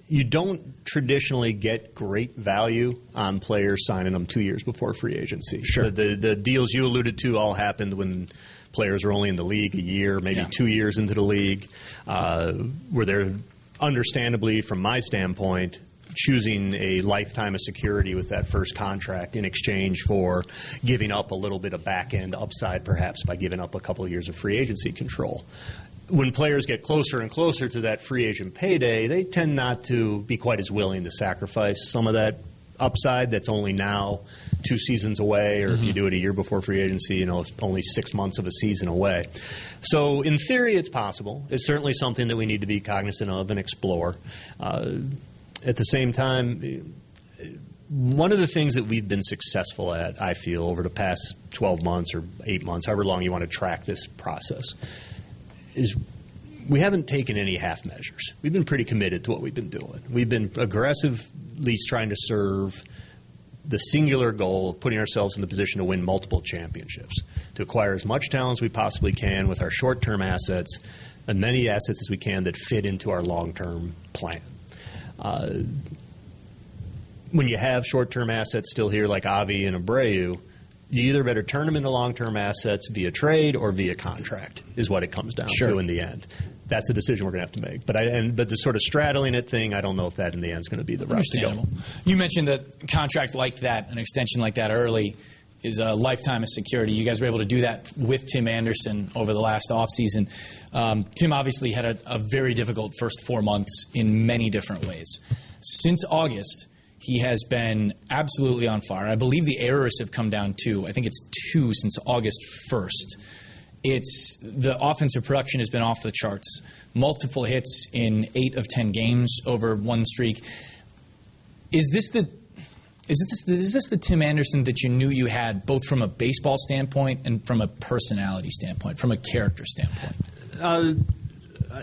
you don't traditionally get great value on players signing them two years before free agency. Sure. The, the, the deals you alluded to all happened when players were only in the league a year, maybe Yeah. two years into the league, uh, where they're understandably, from my standpoint, choosing a lifetime of security with that first contract in exchange for giving up a little bit of back end upside, perhaps by giving up a couple of years of free agency control when players get closer and closer to that free agent payday, they tend not to be quite as willing to sacrifice some of that upside that's only now two seasons away, or if you do it a year before free agency, you know, it's only six months of a season away. So, in theory, it's possible. It's certainly something that we need to be cognizant of and explore. Uh, at the same time, one of the things that we've been successful at, I feel, over the past 12 months or eight months, however long you want to track this process, is we haven't taken any half measures. We've been pretty committed to what we've been doing. We've been aggressively trying to serve the singular goal of putting ourselves in the position to win multiple championships, to acquire as much talent as we possibly can with our short term assets, and many assets as we can that fit into our long term plan. Uh, when you have short term assets still here like Avi and Abreu, you either better turn them into long term assets via trade or via contract, is what it comes down Sure. to in the end. That's the decision we're going to have to make. But I, and, but the sort of straddling it thing, I don't know if that in the end is going to be the route to go. You mentioned that contract like that, an extension like that early, is a lifetime of security. You guys were able to do that with Tim Anderson over the last offseason. Um, Tim obviously had a, a very difficult first four months in many different ways. Since August, he has been absolutely on fire. I believe the errors have come down too. I think it's two since August 1st. It's the offensive production has been off the charts. Multiple hits in eight of ten games over one streak. Is this the is this is this the Tim Anderson that you knew you had both from a baseball standpoint and from a personality standpoint, from a character standpoint? Uh,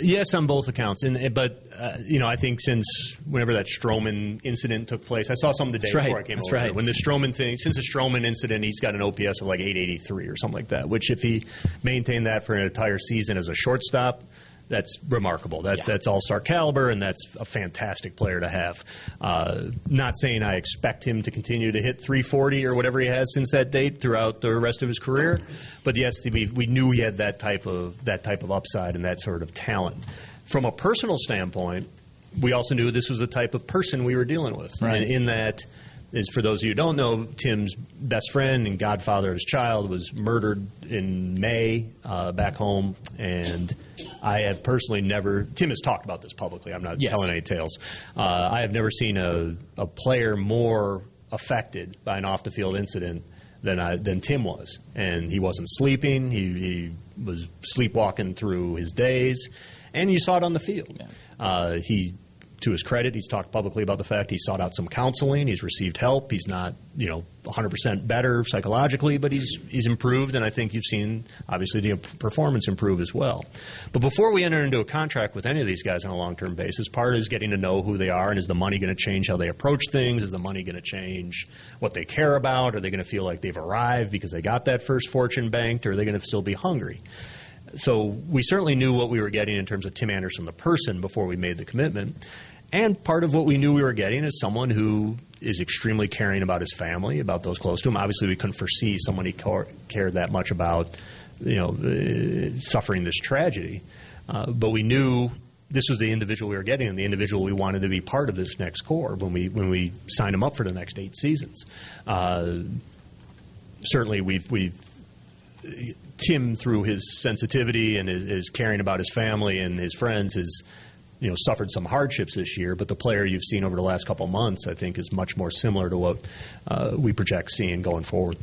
yes, on both accounts. And but uh, you know, I think since whenever that Stroman incident took place, I saw something the day That's before right. I came That's over. right. When the Stroman thing, since the Stroman incident, he's got an OPS of like 883 or something like that. Which, if he maintained that for an entire season as a shortstop. That's remarkable. That, Yeah. That's all star caliber, and that's a fantastic player to have. Uh, not saying I expect him to continue to hit 340 or whatever he has since that date throughout the rest of his career, but yes, we, we knew he had that type of that type of upside and that sort of talent. From a personal standpoint, we also knew this was the type of person we were dealing with. Right. And in that is for those of you who don't know, Tim's best friend and godfather of his child was murdered in May uh, back home, and I have personally never. Tim has talked about this publicly. I'm not Yes. telling any tales. Uh, I have never seen a, a player more affected by an off the field incident than I, than Tim was, and he wasn't sleeping. He, he was sleepwalking through his days, and you saw it on the field. Yeah. Uh, he, to his credit, he's talked publicly about the fact he sought out some counseling. He's received help. He's not, you know, 100% better psychologically, but he's he's improved, and I think you've seen obviously the performance improve as well. But before we enter into a contract with any of these guys on a long-term basis, part is getting to know who they are, and is the money going to change how they approach things? Is the money going to change what they care about? Are they going to feel like they've arrived because they got that first fortune banked, or are they going to still be hungry? So we certainly knew what we were getting in terms of Tim Anderson, the person, before we made the commitment. And part of what we knew we were getting is someone who is extremely caring about his family, about those close to him. Obviously, we couldn't foresee someone he cared that much about, you know, uh, suffering this tragedy. Uh, but we knew this was the individual we were getting and the individual we wanted to be part of this next core when we when we signed him up for the next eight seasons. Uh, certainly, we've we've Tim through his sensitivity and his, his caring about his family and his friends has you know suffered some hardships this year, but the player you've seen over the last couple months, I think, is much more similar to what uh, we project seeing going forward.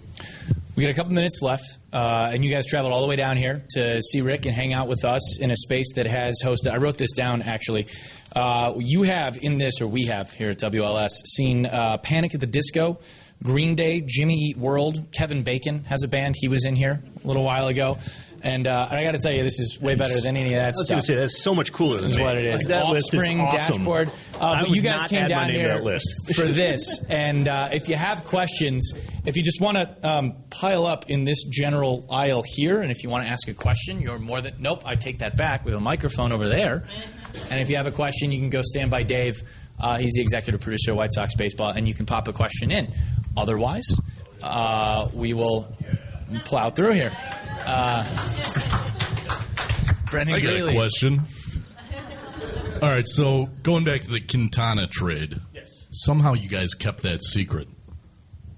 We got a couple minutes left, uh, and you guys traveled all the way down here to see Rick and hang out with us in a space that has hosted. I wrote this down actually. Uh, you have in this, or we have here at WLS, seen uh, Panic at the Disco. Green Day, Jimmy Eat World, Kevin Bacon has a band. He was in here a little while ago. And uh, I got to tell you, this is way better than any of that I was stuff. going to say that's so much cooler than is me. what it is. Like, that list is Offspring awesome. dashboard. Uh, but you guys came down here list. for this, and uh, if you have questions, if you just want to um, pile up in this general aisle here, and if you want to ask a question, you're more than nope. I take that back. We have a microphone over there, and if you have a question, you can go stand by Dave. Uh, he's the executive producer of White Sox baseball, and you can pop a question in. Otherwise, uh, we will plow through here. Uh, Brendan I got Greeley. a question. All right, so going back to the Quintana trade, Yes. somehow you guys kept that secret.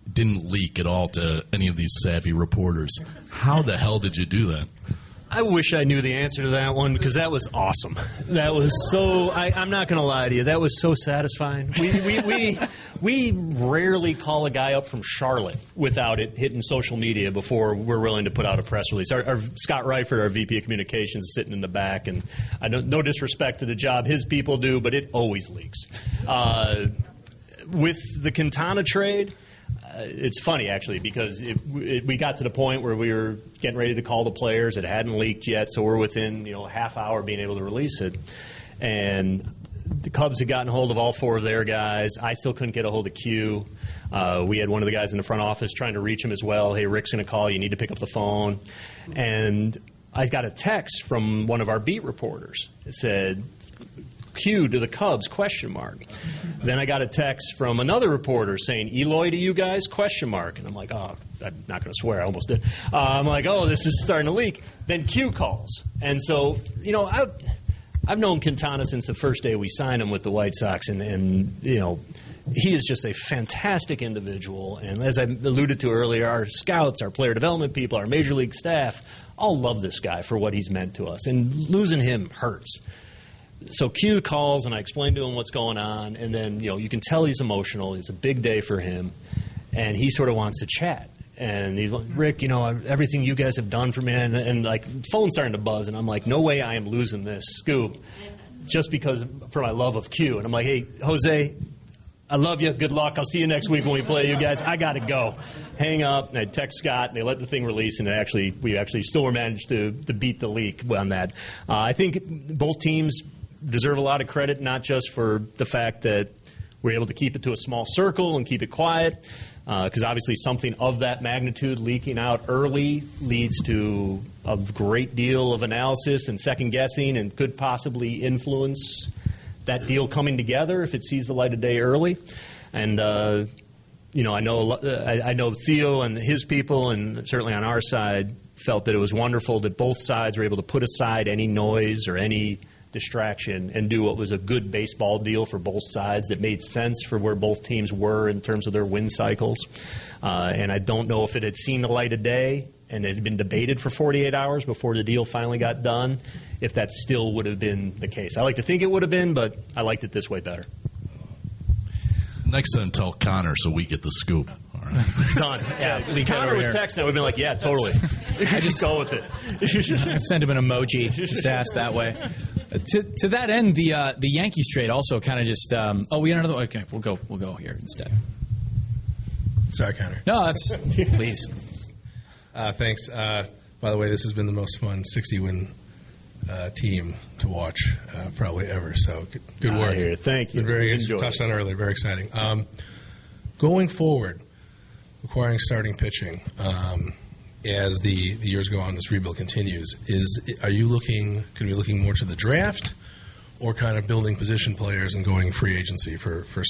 It didn't leak at all to any of these savvy reporters. How the hell did you do that? I wish I knew the answer to that one because that was awesome. That was so. I, I'm not going to lie to you. That was so satisfying. We, we, we, we rarely call a guy up from Charlotte without it hitting social media before we're willing to put out a press release. Our, our Scott Reifert, our VP of Communications, is sitting in the back, and I don't, no disrespect to the job his people do, but it always leaks. Uh, with the Quintana trade, it's funny actually because it, it, we got to the point where we were getting ready to call the players. It hadn't leaked yet, so we're within you know a half hour being able to release it. And the Cubs had gotten hold of all four of their guys. I still couldn't get a hold of Q. Uh, we had one of the guys in the front office trying to reach him as well. Hey, Rick's going to call. You need to pick up the phone. And I got a text from one of our beat reporters. It said, Q to the Cubs question mark. Then I got a text from another reporter saying Eloy to you guys question mark, and I'm like, oh, I'm not going to swear, I almost did. Uh, I'm like, oh, this is starting to leak. Then Q calls, and so you know I. I've known Quintana since the first day we signed him with the White Sox, and, and you know, he is just a fantastic individual. And as I alluded to earlier, our scouts, our player development people, our major league staff, all love this guy for what he's meant to us. And losing him hurts so Q calls and I explain to him what's going on, and then you know you can tell he's emotional. It's a big day for him, and he sort of wants to chat. And he's like, Rick, you know everything you guys have done for me, and, and like phone's starting to buzz, and I'm like, no way, I am losing this scoop, just because for my love of Q. And I'm like, hey, Jose, I love you. Good luck. I'll see you next week when we play you guys. I got to go. Hang up. And I text Scott, and they let the thing release, and actually we actually still managed to, to beat the leak on that. Uh, I think both teams deserve a lot of credit, not just for the fact that we're able to keep it to a small circle and keep it quiet, because obviously something of that magnitude leaking out early leads to a great deal of analysis and second guessing and could possibly influence that deal coming together if it sees the light of day early. And uh, you know, I know I know Theo and his people, and certainly on our side, felt that it was wonderful that both sides were able to put aside any noise or any distraction and do what was a good baseball deal for both sides that made sense for where both teams were in terms of their win cycles. Uh, and I don't know if it had seen the light of day and it had been debated for 48 hours before the deal finally got done, if that still would have been the case. I like to think it would have been, but I liked it this way better. Next time, tell Connor so we get the scoop. All right. Done. Yeah, if leak that Connor was here. texting, I would have been like, yeah, totally. I just go with it. Send him an emoji. Just ask that way. Uh, To, to that end, the uh, the Yankees trade also kind of just. Um, oh, we got another. Okay, we'll go. We'll go here instead. Sorry, Connor. No, that's please. Uh, thanks. Uh, by the way, this has been the most fun 60 win uh, team to watch uh, probably ever. So good, good work. hear. Thank you. Been very Enjoyed touched it. on earlier. Very exciting. Um, going forward, acquiring starting pitching um, as the, the years go on, this rebuild continues. Is are you looking? Going to be looking more to the draft, or kind of building position players and going free agency for for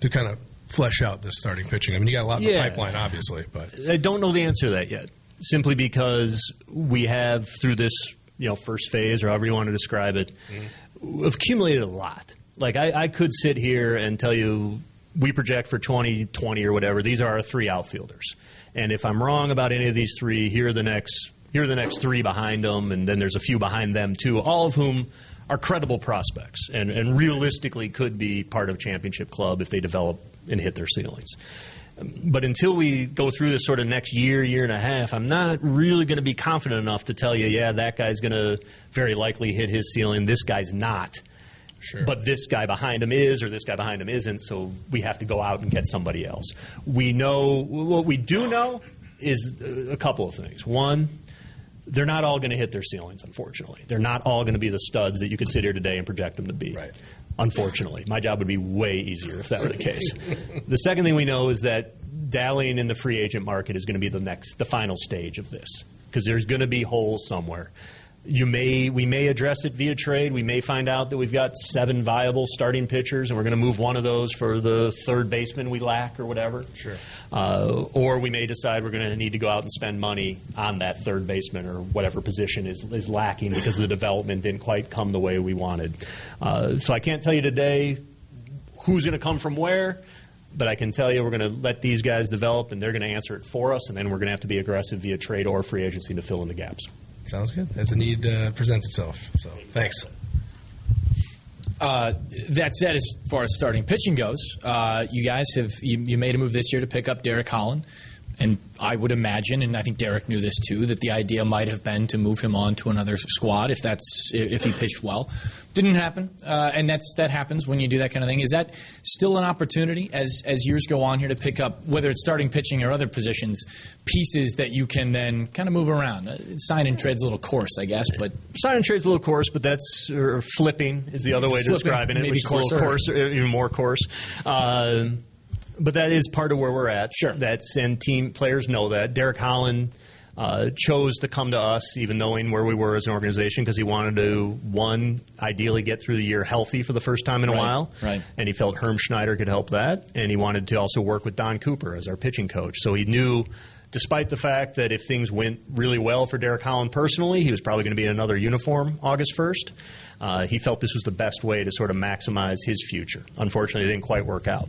to kind of flesh out this starting pitching? I mean, you got a lot in Yeah. the pipeline, obviously, but I don't know the answer to that yet. Simply because we have through this, you know, first phase or however you want to describe it, have accumulated a lot. Like I, I could sit here and tell you we project for 2020 or whatever. These are our three outfielders, and if I'm wrong about any of these three, here are the next here are the next three behind them, and then there's a few behind them too. All of whom are credible prospects and, and realistically could be part of championship club if they develop and hit their ceilings. But until we go through this sort of next year, year and a half, I'm not really going to be confident enough to tell you, yeah, that guy's going to very likely hit his ceiling. This guy's not. Sure. But this guy behind him is, or this guy behind him isn't, so we have to go out and get somebody else. We know, what we do know is a couple of things. One, they're not all going to hit their ceilings, unfortunately. They're not all going to be the studs that you could sit here today and project them to be. Right. Unfortunately, my job would be way easier if that were the case. the second thing we know is that dallying in the free agent market is going to be the next, the final stage of this, because there's going to be holes somewhere. You may, we may address it via trade. We may find out that we've got seven viable starting pitchers, and we're going to move one of those for the third baseman we lack, or whatever. Sure. Uh, or we may decide we're going to need to go out and spend money on that third baseman or whatever position is, is lacking because the development didn't quite come the way we wanted. Uh, so I can't tell you today who's going to come from where, but I can tell you we're going to let these guys develop and they're going to answer it for us, and then we're going to have to be aggressive via trade or free agency to fill in the gaps. Sounds good. As the need uh, presents itself. So thanks. Uh, that said, as far as starting pitching goes, uh, you guys have you, you made a move this year to pick up Derek Holland, and I would imagine, and I think Derek knew this too, that the idea might have been to move him on to another squad if that's if he pitched well. Didn't happen, uh, and that's that happens when you do that kind of thing. Is that still an opportunity as as years go on here to pick up whether it's starting pitching or other positions, pieces that you can then kind of move around? Uh, sign and trade's a little coarse, I guess, but Sign and trade's a little coarse, but that's or flipping is the other way to Flipping, describing it, maybe which is a little coarse, even more coarse. Uh, but that is part of where we're at. Sure. That's and team players know that. Derek Holland uh, chose to come to us, even knowing where we were as an organization, because he wanted to one ideally get through the year healthy for the first time in a Right, while, right. And he felt Herm Schneider could help that, and he wanted to also work with Don Cooper as our pitching coach. So he knew. Despite the fact that if things went really well for Derek Holland personally, he was probably going to be in another uniform August 1st. Uh, he felt this was the best way to sort of maximize his future. Unfortunately, it didn't quite work out.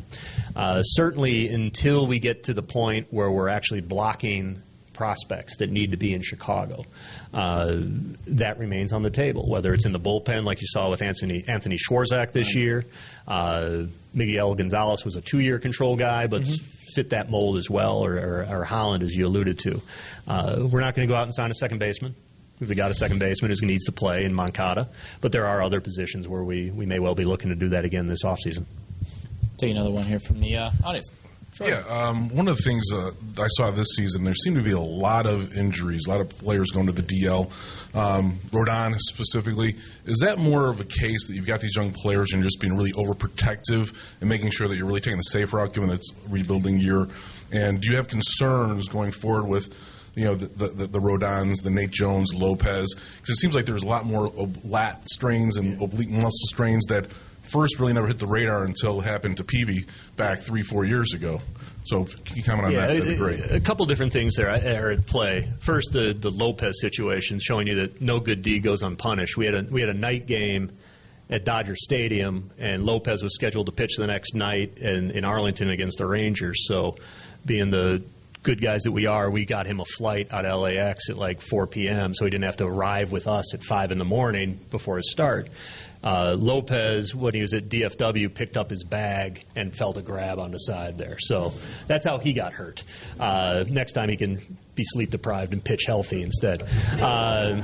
Uh, certainly, until we get to the point where we're actually blocking prospects that need to be in Chicago, uh, that remains on the table. Whether it's in the bullpen, like you saw with Anthony Anthony Swarzak this year, uh, Miguel Gonzalez was a two-year control guy, but fit that mold as well, or, or, or Holland, as you alluded to. Uh, we're not going to go out and sign a second baseman. We've got a second baseman who needs to play in Moncada, but there are other positions where we, we may well be looking to do that again this offseason. take another one here from the uh, audience. Yeah, um, one of the things uh, I saw this season, there seemed to be a lot of injuries, a lot of players going to the DL. Um, Rodon specifically, is that more of a case that you've got these young players and you're just being really overprotective and making sure that you're really taking the safe route, given that it's rebuilding year? And do you have concerns going forward with? You know the, the the Rodons, the Nate Jones, Lopez, because it seems like there's a lot more lat strains and oblique muscle strains that first really never hit the radar until it happened to Peavy back three, four years ago. So if you comment on that, that'd be a- great. A couple different things there uh, are at play. First, the, the Lopez situation, showing you that no good deed goes unpunished. We had a we had a night game at Dodger Stadium, and Lopez was scheduled to pitch the next night in, in Arlington against the Rangers. So, being the good guys that we are, we got him a flight out of LAX at like 4 p.m. So he didn't have to arrive with us at five in the morning before his start. Uh, Lopez, when he was at DFW, picked up his bag and felt a grab on the side there. So that's how he got hurt. Uh, next time he can be sleep deprived and pitch healthy instead. Uh,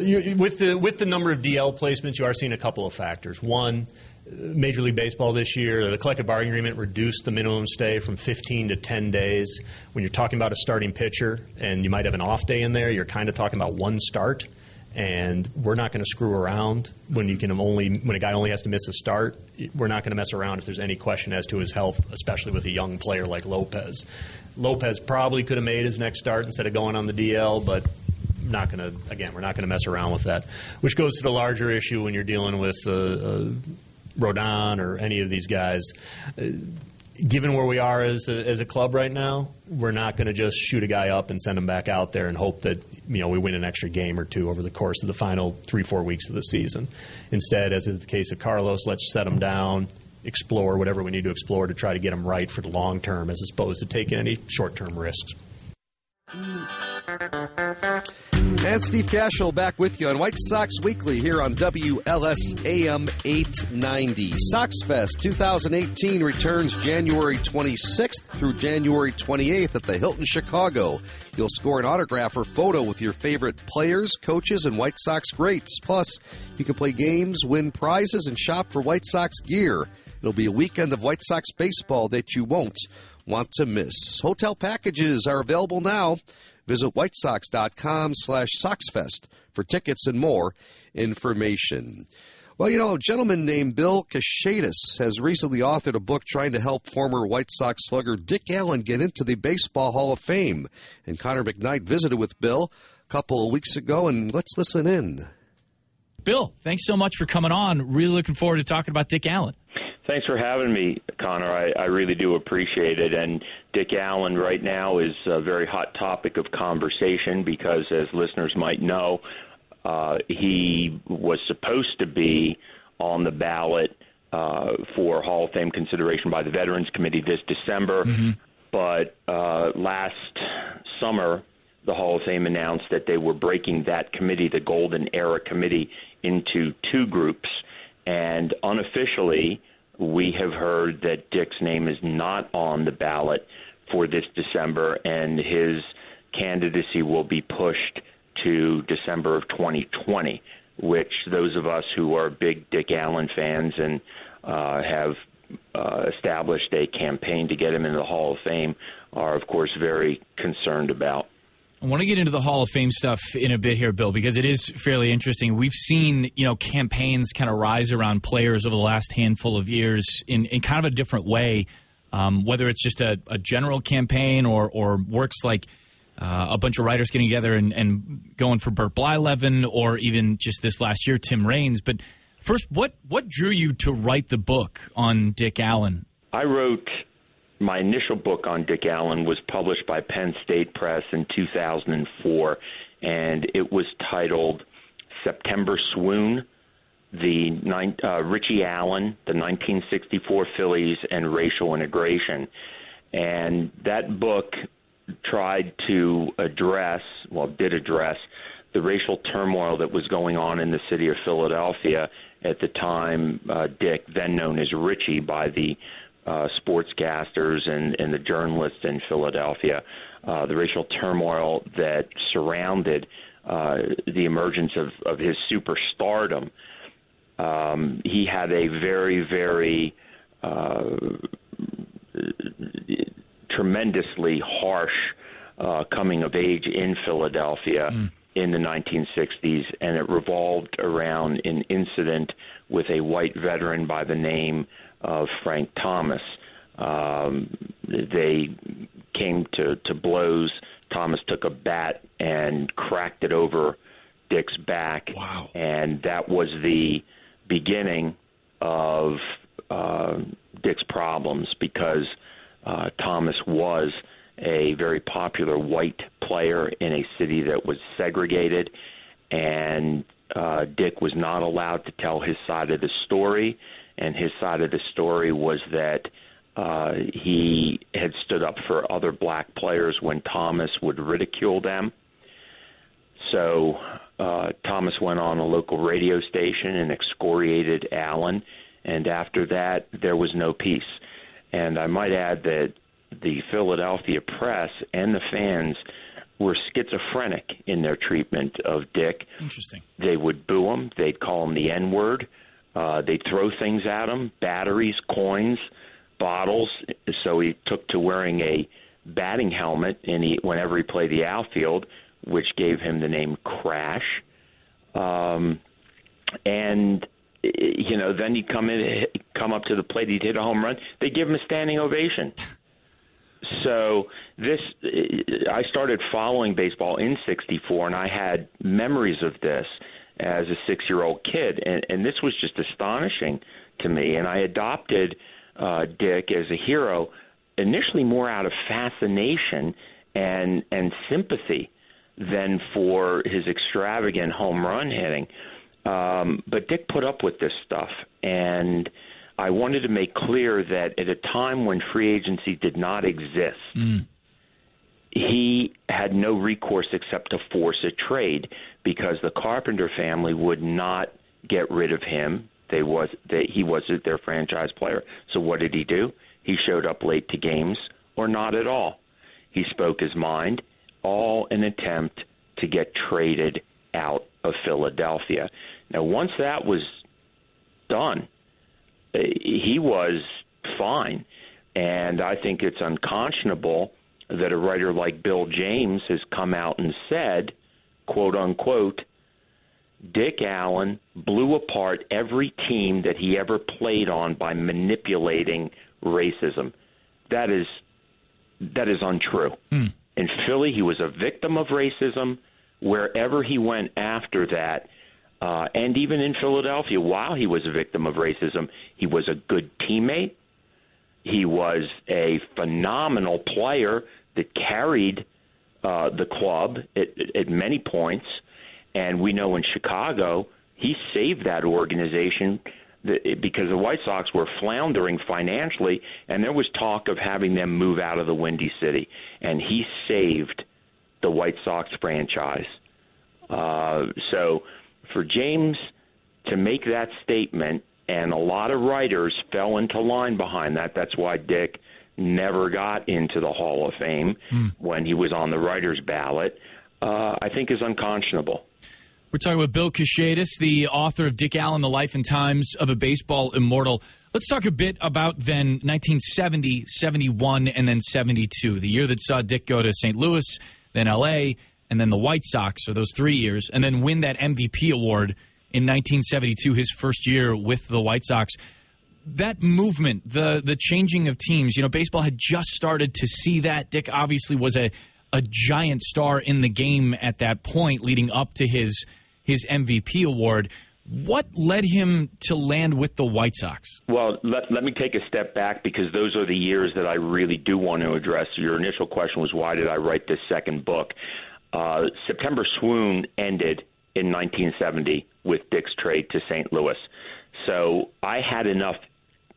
you- with the with the number of DL placements, you are seeing a couple of factors. One, Major League Baseball this year, the collective bargaining agreement reduced the minimum stay from 15 to 10 days. When you're talking about a starting pitcher and you might have an off day in there, you're kind of talking about one start. And we're not going to screw around when you can only when a guy only has to miss a start. We're not going to mess around if there's any question as to his health, especially with a young player like Lopez. Lopez probably could have made his next start instead of going on the DL, but not going to again we're not going to mess around with that which goes to the larger issue when you're dealing with uh, uh, Rodon or any of these guys given where we are as a, as a club right now, we're not going to just shoot a guy up and send him back out there and hope that you know we win an extra game or two over the course of the final three four weeks of the season. Instead, as is the case of Carlos, let's set him down, explore whatever we need to explore to try to get him right for the long term, as opposed to taking any short term risks. And Steve Cashel back with you on White Sox Weekly here on WLS AM 890. Sox Fest 2018 returns January 26th through January 28th at the Hilton Chicago. You'll score an autograph or photo with your favorite players, coaches, and White Sox greats. Plus, you can play games, win prizes, and shop for White Sox gear. It'll be a weekend of White Sox baseball that you won't want to miss. Hotel packages are available now. Visit whitesox.com slash soxfest for tickets and more information. Well, you know, a gentleman named Bill Kashatus has recently authored a book trying to help former White Sox slugger Dick Allen get into the Baseball Hall of Fame. And Connor McKnight visited with Bill a couple of weeks ago, and let's listen in. Bill, thanks so much for coming on. Really looking forward to talking about Dick Allen. Thanks for having me, Connor. I, I really do appreciate it. And Dick Allen right now is a very hot topic of conversation because, as listeners might know, uh, he was supposed to be on the ballot uh, for Hall of Fame consideration by the Veterans Committee this December. Mm-hmm. But uh, last summer, the Hall of Fame announced that they were breaking that committee, the Golden Era Committee, into two groups. And unofficially, we have heard that Dick's name is not on the ballot for this December, and his candidacy will be pushed to December of 2020, which those of us who are big Dick Allen fans and uh, have uh, established a campaign to get him into the Hall of Fame are, of course, very concerned about. I want to get into the Hall of Fame stuff in a bit here, Bill, because it is fairly interesting. We've seen, you know, campaigns kind of rise around players over the last handful of years in, in kind of a different way, um, whether it's just a, a, general campaign or, or works like uh, a bunch of writers getting together and, and going for Bert Blyleven or even just this last year, Tim Raines. But first, what, what drew you to write the book on Dick Allen? I wrote my initial book on Dick Allen was published by Penn State Press in 2004, and it was titled September Swoon. The uh, Richie Allen, the 1964 Phillies, and racial integration, and that book tried to address, well, did address the racial turmoil that was going on in the city of Philadelphia at the time. Uh, Dick, then known as Richie by the uh, sportscasters and, and the journalists in Philadelphia, uh, the racial turmoil that surrounded uh, the emergence of, of his superstardom. Um, he had a very, very uh, tremendously harsh uh, coming of age in Philadelphia. Mm. In the 1960s, and it revolved around an incident with a white veteran by the name of Frank Thomas. Um, they came to, to blows. Thomas took a bat and cracked it over Dick's back. Wow. And that was the beginning of uh, Dick's problems because uh, Thomas was a very popular white player in a city that was segregated, and uh, Dick was not allowed to tell his side of the story and his side of the story was that uh, he had stood up for other black players when Thomas would ridicule them. So uh, Thomas went on a local radio station and excoriated Allen, and after that, there was no peace. And I might add that the Philadelphia press and the fans were schizophrenic in their treatment of Dick. Interesting. They would boo him. They'd call him the N word. Uh, they throw things at him batteries, coins, bottles. So he took to wearing a batting helmet and he, whenever he played the outfield, which gave him the name Crash. Um, and you know, then he'd come in, come up to the plate, he'd hit a home run. They give him a standing ovation. So this, I started following baseball in '64, and I had memories of this as a six year old kid. And, and this was just astonishing to me. And I adopted uh, Dick as a hero initially more out of fascination and and sympathy than for his extravagant home run hitting. Um, but Dick put up with this stuff, and I wanted to make clear that at a time when free agency did not exist, Mm. he had no recourse except to force a trade because the Carpenter family would not get rid of him. They was they, he wasn't their franchise player. So what did he do? He showed up late to games or not at all. He spoke his mind, all in an attempt to get traded out of Philadelphia. Now, once that was done, he was fine. And I think it's unconscionable that a writer like Bill James has come out and said, quote unquote, Dick Allen blew apart every team that he ever played on by manipulating racism. That is that is untrue. Hmm. In Philly, he was a victim of racism. Wherever he went after that, uh, and even in Philadelphia, while he was a victim of racism, he was a good teammate. He was a phenomenal player that carried uh, the club at, at many points. And we know in Chicago, he saved that organization because the White Sox were floundering financially, and there was talk of having them move out of the Windy City. And he saved the White Sox franchise. Uh, so for James to make that statement, and a lot of writers fell into line behind that. That's why Dick never got into the Hall of Fame when he was on the writers' ballot. Uh, I think is unconscionable. We're talking with Bill Kashatus, the author of Dick Allen, The Life and Times of a Baseball Immortal. Let's talk a bit about then 1970, 71, and then 72, the year that saw Dick go to St. Louis, then LA, and then the White Sox, or those three years, and then win that MVP award in 1972, his first year with the White Sox. That movement, the the changing of teams, you know, baseball had just started to see that. Dick obviously was a a giant star in the game at that point, leading up to his his MVP award. What led him to land with the White Sox? Well, let, let me take a step back because those are the years that I really do want to address. Your initial question was why did I write this second book? Uh, September Swoon ended in 1970 with Dick's trade to St. Louis. So I had enough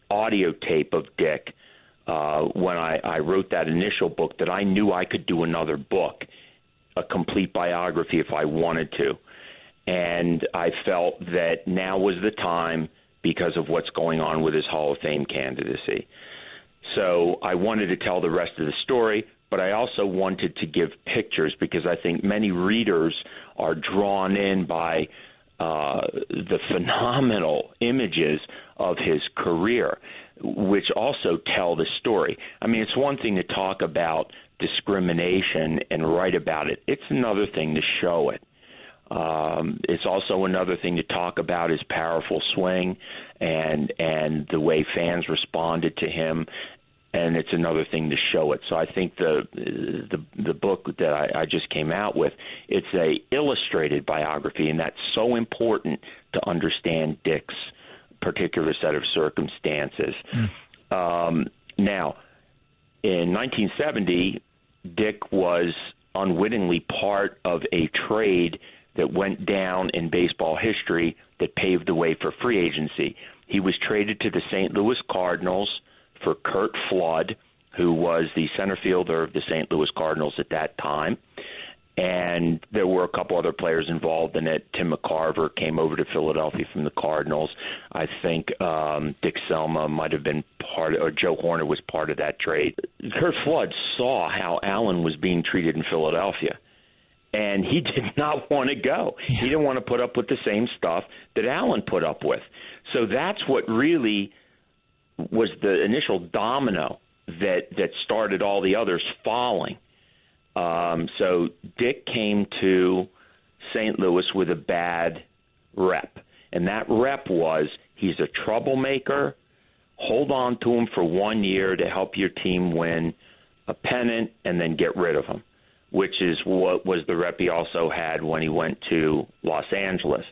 audio tape of Dick uh, when I, I wrote that initial book that I knew I could do another book, a complete biography if I wanted to. And I felt that now was the time because of what's going on with his Hall of Fame candidacy. So I wanted to tell the rest of the story, but I also wanted to give pictures because I think many readers are drawn in by uh, the phenomenal images of his career, which also tell the story. I mean, it's one thing to talk about discrimination and write about it, it's another thing to show it. Um, it's also another thing to talk about his powerful swing and and the way fans responded to him, and it's another thing to show it. So I think the the the book that I, I just came out with it's a illustrated biography, and that's so important to understand Dick's particular set of circumstances. Um, now, in 1970, Dick was unwittingly part of a trade that went down in baseball history that paved the way for free agency. He was traded to the St. Louis Cardinals for Curt Flood, who was the center fielder of the St. Louis Cardinals at that time. And there were a couple other players involved in it. Tim McCarver came over to Philadelphia from the Cardinals. I think um, Dick Selma might have been part, of, or Joe Hoerner was part of that trade. Curt Flood saw how Allen was being treated in Philadelphia and he did not want to go. He didn't want to put up with the same stuff that Allen put up with. So that's what really was the initial domino that that started all the others falling. Um, so Dick came to St. Louis with a bad rep, and that rep was he's a troublemaker. Hold on to him for one year to help your team win a pennant, and then get rid of him which is what was the rep he also had when he went to Los Angeles.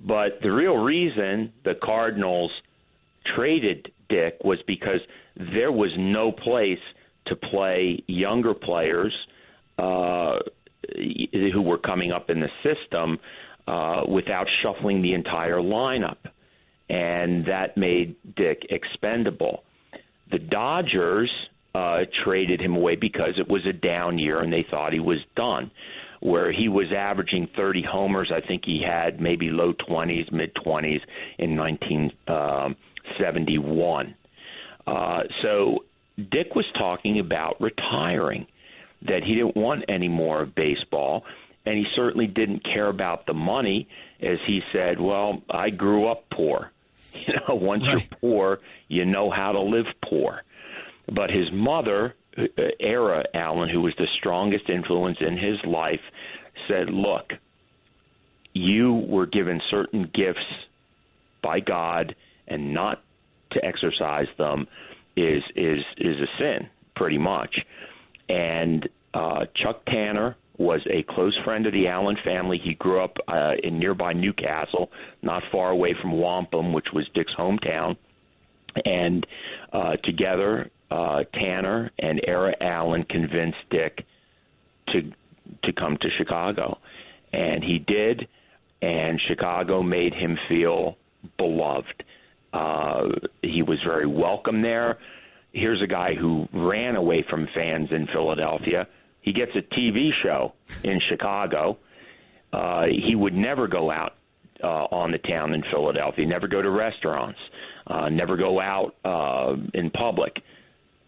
But the real reason the Cardinals traded Dick was because there was no place to play younger players uh, who were coming up in the system uh, without shuffling the entire lineup. And that made Dick expendable. The Dodgers uh, traded him away because it was a down year and they thought he was done. Where he was averaging 30 homers, I think he had maybe low 20s, mid 20s in 1971. Uh, so Dick was talking about retiring, that he didn't want any more of baseball, and he certainly didn't care about the money, as he said, Well, I grew up poor. You know, once right. you're poor, you know how to live poor. But his mother, uh, Era Allen, who was the strongest influence in his life, said, Look, you were given certain gifts by God, and not to exercise them is is is a sin, pretty much. And uh, Chuck Tanner was a close friend of the Allen family. He grew up uh, in nearby New Castle, not far away from Wampum, which was Dick's hometown. And uh, together, uh, Tanner and Era Allen convinced Dick to to come to Chicago, and he did. And Chicago made him feel beloved. Uh, he was very welcome there. Here's a guy who ran away from fans in Philadelphia. He gets a TV show in Chicago. Uh, he would never go out uh, on the town in Philadelphia, never go to restaurants, uh, never go out uh, in public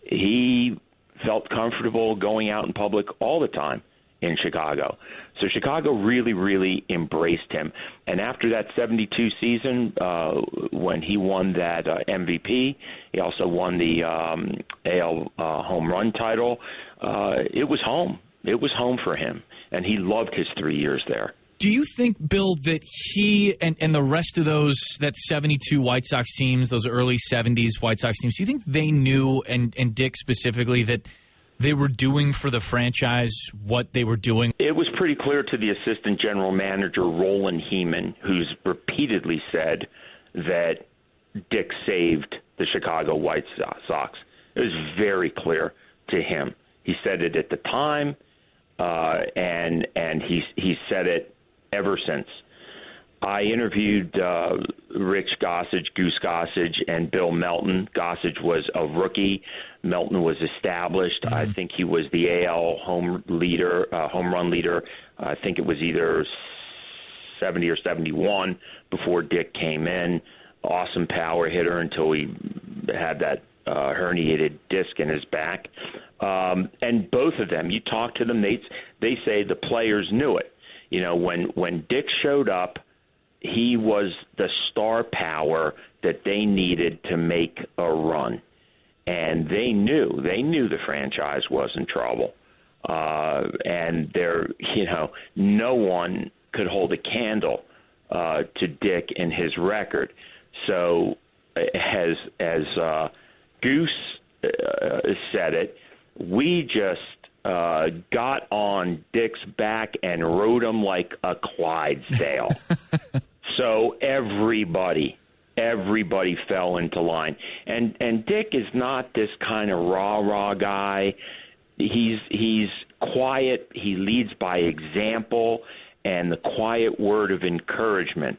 he felt comfortable going out in public all the time in Chicago. So Chicago really, really embraced him. And after that 72 season, uh, when he won that uh, MVP, he also won the um, AL uh, home run title. Uh, it was home. It was home for him. And he loved his three years there. Do you think, Bill, that he and, and the rest of those, that 72 White Sox teams, those early 70s White Sox teams, do you think they knew, and, and Dick specifically, that they were doing for the franchise what they were doing? It was pretty clear to the assistant general manager, Roland Hemond, who's repeatedly said that Dick saved the Chicago White Sox. It was very clear to him. He said it at the time, uh, and and he he said it ever since. I interviewed uh, Rich Gossage, Goose Gossage, and Bill Melton. Gossage was a rookie. Melton was established. Mm-hmm. I think he was the AL home leader, uh, home run leader. I think it was either 70 or 71 before Dick came in. Awesome power hitter until he had that uh, herniated disc in his back. Um, and both of them, you talk to them, they they say the players knew it you know, when when Dick showed up, he was the star power that they needed to make a run, and they knew they knew the franchise was in trouble, uh, and there, you know, no one could hold a candle uh, to Dick and his record. So, as as uh, Goose uh, said it, we just uh, got on Dick's back and rode him like a Clydesdale. so everybody, everybody fell into line. And and Dick is not this kind of rah rah guy. He's he's quiet. He leads by example and the quiet word of encouragement.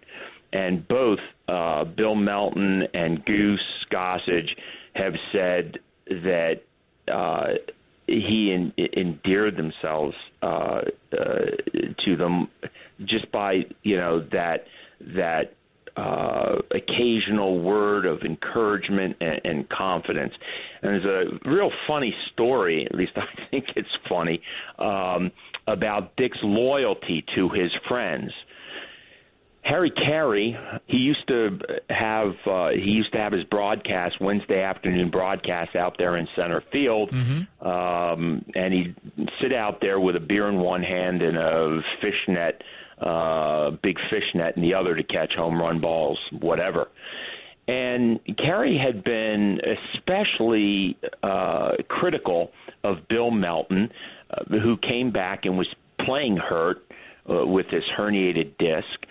And both uh, Bill Melton and Goose Gossage have said that uh, he en- endeared themselves uh, uh, to them just by you know that that uh, occasional word of encouragement and, and confidence. And there's a real funny story, at least I think it's funny, um, about Dick's loyalty to his friends. Harry Caray, he used to have uh, he used to have his broadcast Wednesday afternoon broadcast out there in center field, mm-hmm. um, and he'd sit out there with a beer in one hand and a fishnet, uh, big fishnet in the other to catch home run balls, whatever. And Caray had been especially uh, critical of Bill Melton, uh, who came back and was playing hurt uh, with this herniated disc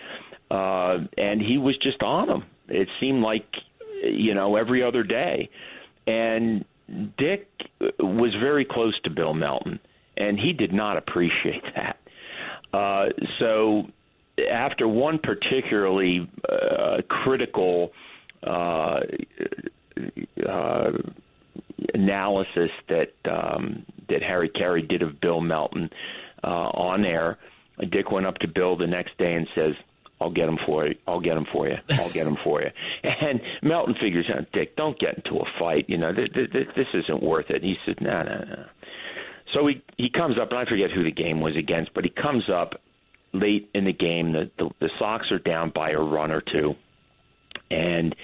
uh, and he was just on him. It seemed like you know, every other day. And Dick was very close to Bill Melton, and he did not appreciate that. Uh, so after one particularly uh, critical uh, uh, analysis that um, that Harry Caray did of Bill Melton uh, on air, Dick went up to Bill the next day and says, I'll get him for you. I'll get him for you. I'll get him for you. And Melton figures out, Dick, don't get into a fight. You know, th- th- th- this isn't worth it. He said, no, no, no. So he he comes up, and I forget who the game was against, but he comes up late in the game. The the, the Sox are down by a run or two, and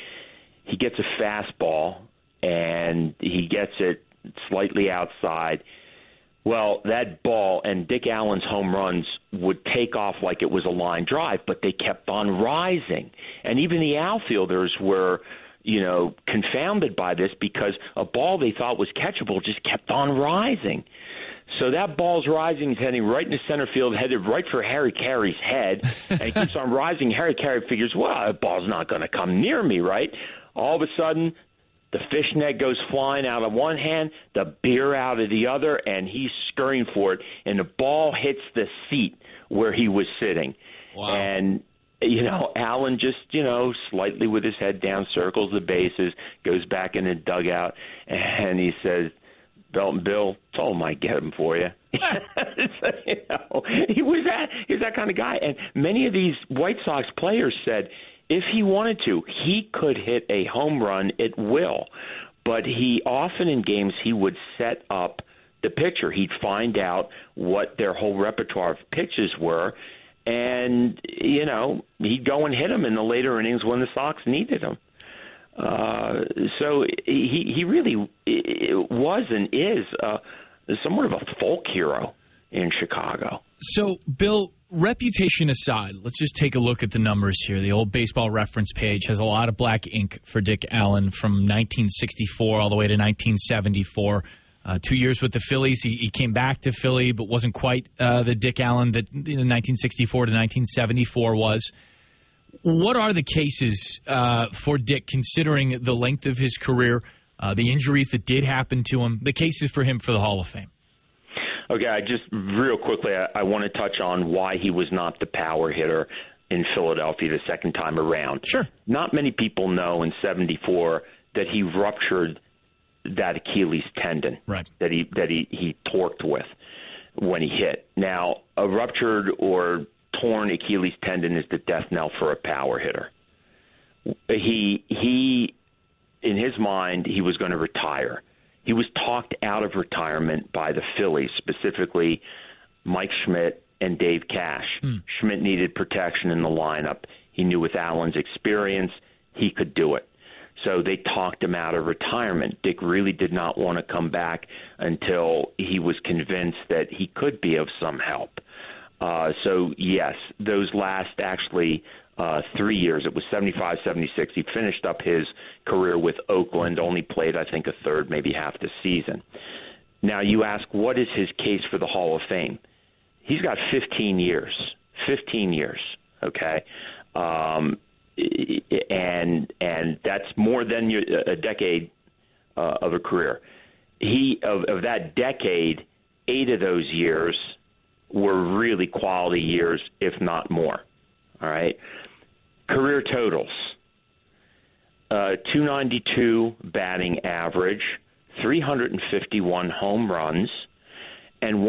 he gets a fastball, and he gets it slightly outside well, that ball and Dick Allen's home runs would take off like it was a line drive, but they kept on rising. And even the outfielders were, you know, confounded by this because a ball they thought was catchable just kept on rising. So that ball's rising, he's heading right into center field, headed right for Harry Caray's head, and he keeps on rising. Harry Caray figures, well, that ball's not going to come near me, right? All of a sudden, the fishnet goes flying out of one hand, the beer out of the other, and he's scurrying for it, and the ball hits the seat where he was sitting. Wow. And you know, Allen just, you know, slightly with his head down, circles the bases, goes back in the dugout, and he says, Melton Bill, told him I'd get him for you. so, you know, he was that he's that kind of guy. And many of these White Sox players said, if he wanted to, he could hit a home run at will. But he often in games he would set up the pitcher. He'd find out what their whole repertoire of pitches were, and you know he'd go and hit them in the later innings when the Sox needed him. Uh, so he he really was and is uh, somewhat of a folk hero in Chicago. So, Bill, reputation aside, let's just take a look at the numbers here. The old baseball reference page has a lot of black ink for Dick Allen from 1964 all the way to 1974. Uh, two years with the Phillies. He, he, came back to Philly, but wasn't quite uh, the Dick Allen that 1964 to 1974 was. What are the cases uh, for Dick, considering the length of his career, uh, the injuries that did happen to him, the cases for him for the Hall of Fame? Okay, I just real quickly, I, I want to touch on why he was not the power hitter in Philadelphia the second time around. Sure. Not many people know in '74 that he ruptured that Achilles tendon. Right. That he that he he torqued with when he hit. Now, a ruptured or torn Achilles tendon is the death knell for a power hitter. He he in his mind he was going to retire he was talked out of retirement by the Phillies, specifically Mike Schmidt and Dave Cash. Mm. Schmidt needed protection in the lineup. He knew with Allen's experience, he could do it. So they talked him out of retirement. Dick really did not want to come back until he was convinced that he could be of some help. Uh, so, yes, those last actually uh, three years. It was 75 76. He finished up his career with Oakland, only played, I think, a third, maybe half the season. Now, you ask, what is his case for the Hall of Fame? He's got 15 years. 15 years, okay? Um, and and that's more than a decade uh, of a career. He of, of that decade, eight of those years were really quality years, if not more. All right. Career totals uh, 292 batting average, 351 home runs, and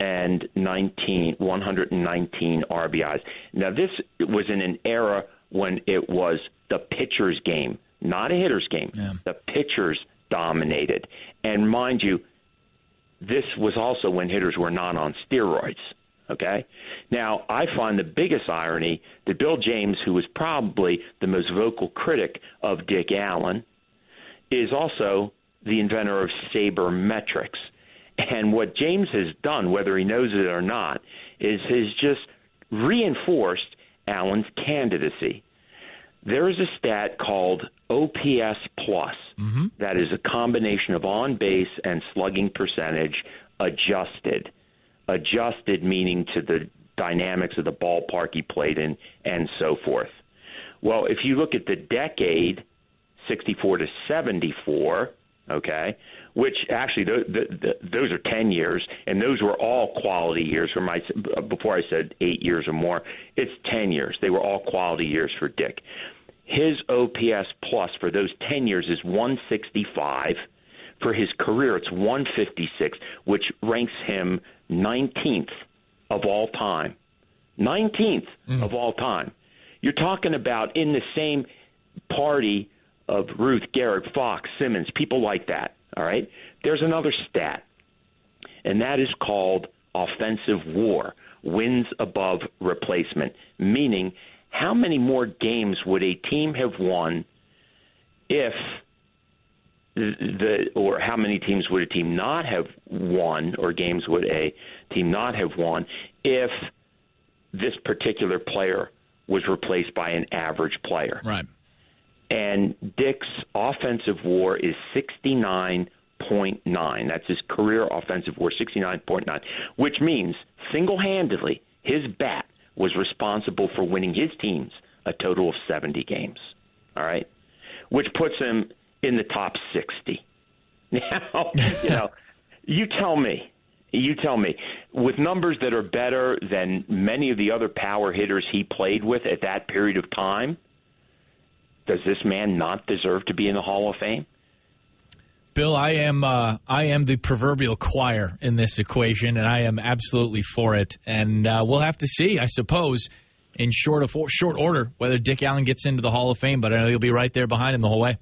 1,019 119 RBIs. Now, this was in an era when it was the pitcher's game, not a hitter's game. Yeah. The pitchers dominated. And mind you, this was also when hitters were not on steroids. Okay? Now, I find the biggest irony that Bill James, who was probably the most vocal critic of Dick Allen, is also the inventor of sabermetrics. And what James has done, whether he knows it or not, is has just reinforced Allen's candidacy. There is a stat called OPS plus mm-hmm. that is a combination of on base and slugging percentage adjusted adjusted meaning to the dynamics of the ballpark he played in and so forth. Well, if you look at the decade, 64 to 74, okay, which actually th- th- th- those are 10 years, and those were all quality years. For my before I said eight years or more, it's 10 years. They were all quality years for Dick. His OPS plus for those 10 years is 165. For his career, it's 156, which ranks him 19th of all time. 19th mm. of all time. You're talking about in the same party of Ruth, Gehrig, Foxx, Simmons, people like that. All right. There's another stat, and that is called offensive WAR, wins above replacement, meaning how many more games would a team have won if the or how many teams would a team not have won or games would a team not have won if this particular player was replaced by an average player. Right. And Dick's offensive WAR is 69.9. That's his career offensive WAR, 69.9, which means single-handedly his bat was responsible for winning his teams a total of 70 games. All right, which puts him in the top 60. Now, you know, you tell me, you tell me, with numbers that are better than many of the other power hitters he played with at that period of time, does this man not deserve to be in the Hall of Fame? Bill, I am uh, I am the proverbial choir in this equation, and I am absolutely for it. And uh, we'll have to see, I suppose, in short of short order, whether Dick Allen gets into the Hall of Fame. But I know you'll be right there behind him the whole way.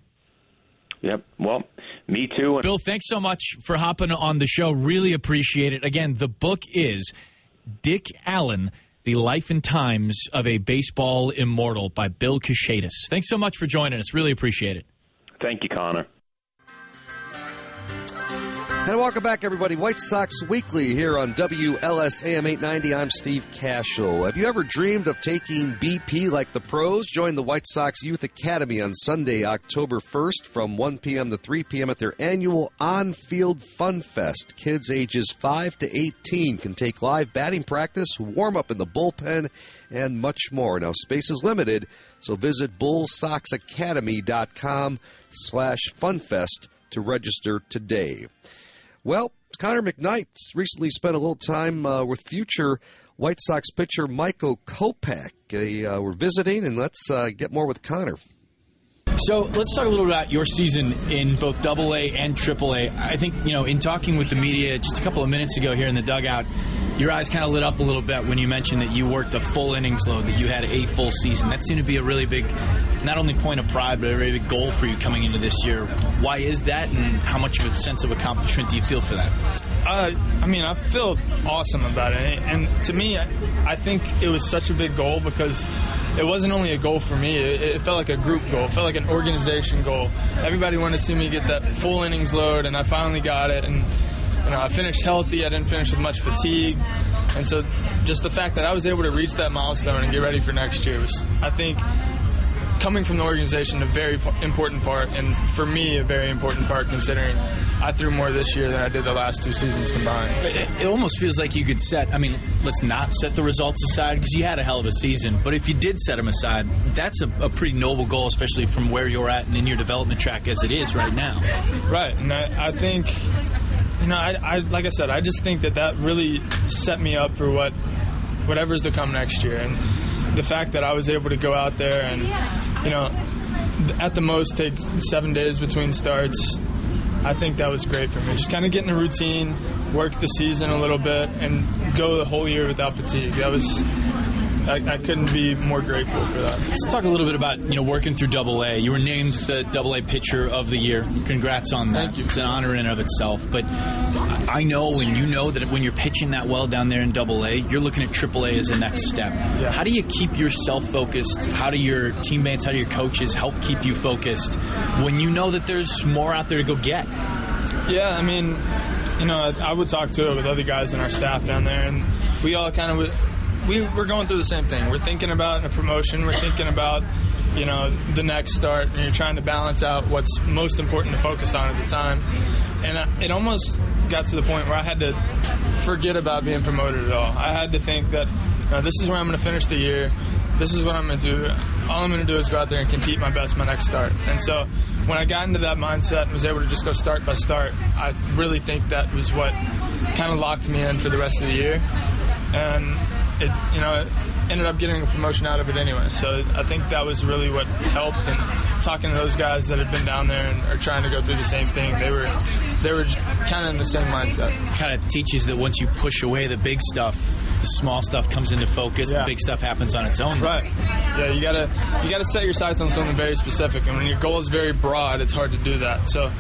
Yep. Well, me too. Bill, thanks so much for hopping on the show. Really appreciate it. Again, the book is Dick Allen. The Life and Times of a Baseball Immortal by Bill Kashatus. Thanks so much for joining us. Really appreciate it. Thank you, Connor. And welcome back, everybody. White Sox Weekly here on WLS AM 890. I'm Steve Cashel. Have you ever dreamed of taking BP like the pros? Join the White Sox Youth Academy on Sunday, October 1st from 1 p.m. to 3 p.m. at their annual On Field Fun Fest. Kids ages 5 to 18 can take live batting practice, warm up in the bullpen, and much more. Now, space is limited, so visit bullsoxacademy.com slash funfest to register today. Well, Connor McKnight recently spent a little time uh, with future White Sox pitcher Michael Kopech. They uh, were visiting, and let's uh, get more with Connor. So let's talk a little about your season in both Double A and Triple A. I think you know, in talking with the media just a couple of minutes ago here in the dugout, your eyes kind of lit up a little bit when you mentioned that you worked a full innings load, that you had a full season. That seemed to be a really big, not only point of pride, but a really big goal for you coming into this year. Why is that, and how much of a sense of accomplishment do you feel for that? Uh, I mean, I feel awesome about it. And to me, I think it was such a big goal because it wasn't only a goal for me. It, it, felt like a group goal. It felt like an organization goal. Everybody wanted to see me get that full innings load, and I finally got it. And you know, I finished healthy. I didn't finish with much fatigue. And so, just the fact that I was able to reach that milestone and get ready for next year was, I think, coming from the organization, a very important part, and for me, a very important part, considering I threw more this year than I did the last two seasons combined. It, it almost feels like you could set. I mean, let's not set the results aside because you had a hell of a season. But if you did set them aside, that's a, a pretty noble goal, especially from where you're at and in your development track as it is right now. Right, and I, I think you know, I, I, like I said, I just think that that really set me up for what whatever's to come next year. And the fact that I was able to go out there and, you know, at the most take seven days between starts, I think that was great for me. Just kind of getting a routine, work the season a little bit, and go the whole year without fatigue. That was I, I, couldn't be more grateful for that. Let's talk a little bit about you know working through Double A. You were named the Double A Pitcher of the Year. Congrats on that. Thank you. It's an honor in and of itself. But I know, and you know that when you're pitching that well down there in Double A, you're looking at Triple A as the next step. Yeah. How do you keep yourself focused? How do your teammates, how do your coaches help keep you focused when you know that there's more out there to go get? Yeah, I mean, you know, I, I would talk to it with other guys in our staff down there, and we all kind of we, we're going through the same thing. We're thinking about a promotion. We're thinking about, you know, the next start, and you're trying to balance out what's most important to focus on at the time. And it almost got to the point where I had to forget about being promoted at all. I had to think that this is where I'm going to finish the year. this is what I'm going to do. All I'm going to do is go out there and compete my best my next start. And so when I got into that mindset and was able to just go start by start, I really think that was what kind of locked me in for the rest of the year. And it, you know, it ended up getting a promotion out of it anyway. So I think that was really what helped. And talking to those guys that had been down there and are trying to go through the same thing, they were they were kind of in the same mindset. Kind of teaches that once you push away the big stuff, the small stuff comes into focus. Yeah. The big stuff happens on its own. Right. Yeah, you gotta you gotta set your sights on something very specific, and when your goal is very broad, it's hard to do that. So,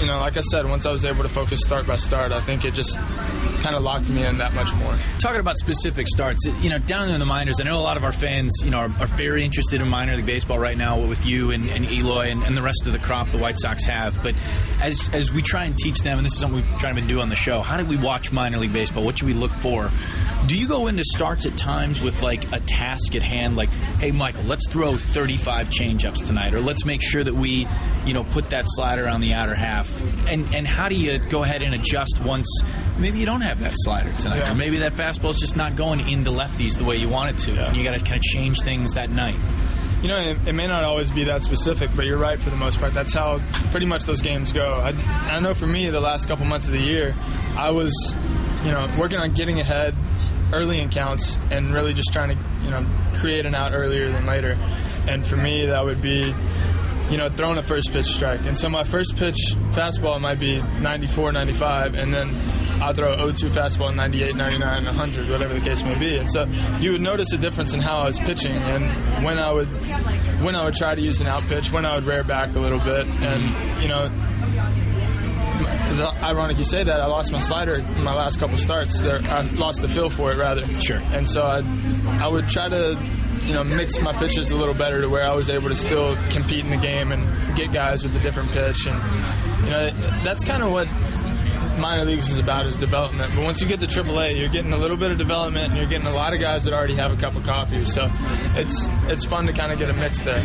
you know, like I said, once I was able to focus start by start, I think it just kind of locked me in that much more. Talking about specific starts, you know, down in the minors, I know a lot of our fans, you know, are, are very interested in minor league baseball right now with you and, and Eloy and, and the rest of the crop the White Sox have. But as as we try and teach them, and this is something we've tried to do on the show, how do we watch minor league baseball? What should we look for? Do you go into starts at times with like a task at hand, like, hey, Michael, let's throw 35 changeups tonight, or let's make sure that we, you know, put that slider on the outer half? And and how do you go ahead and adjust once maybe you don't have that slider tonight, Yeah. or maybe that fastball is just not going into lefties the way you want it to, and you got to kind of change things that night. You know, it, it may not always be that specific, but you're right for the most part. That's how pretty much those games go. I, I know for me, the last couple months of the year, I was, you know, working on getting ahead early in counts and really just trying to, you know, create an out earlier than later. And for me, that would be, you know, throwing a first pitch strike. And so my first pitch fastball might be 94, 95, and then I'll throw 0-2 fastball 98, 99, 100, whatever the case may be. And so you would notice a difference in how I was pitching and when I would when I would try to use an out pitch, when I would rear back a little bit, and you know. It's ironic you say that. I lost my slider in my last couple starts. There, I lost the feel for it rather. Sure. And so I, I would try to, you know, mix my pitches a little better to where I was able to still compete in the game and get guys with a different pitch. And you know, that's kind of what minor leagues is about is development. But once you get to AAA, you're getting a little bit of development, and you're getting a lot of guys that already have a cup of coffee. So it's it's fun to kind of get a mix there.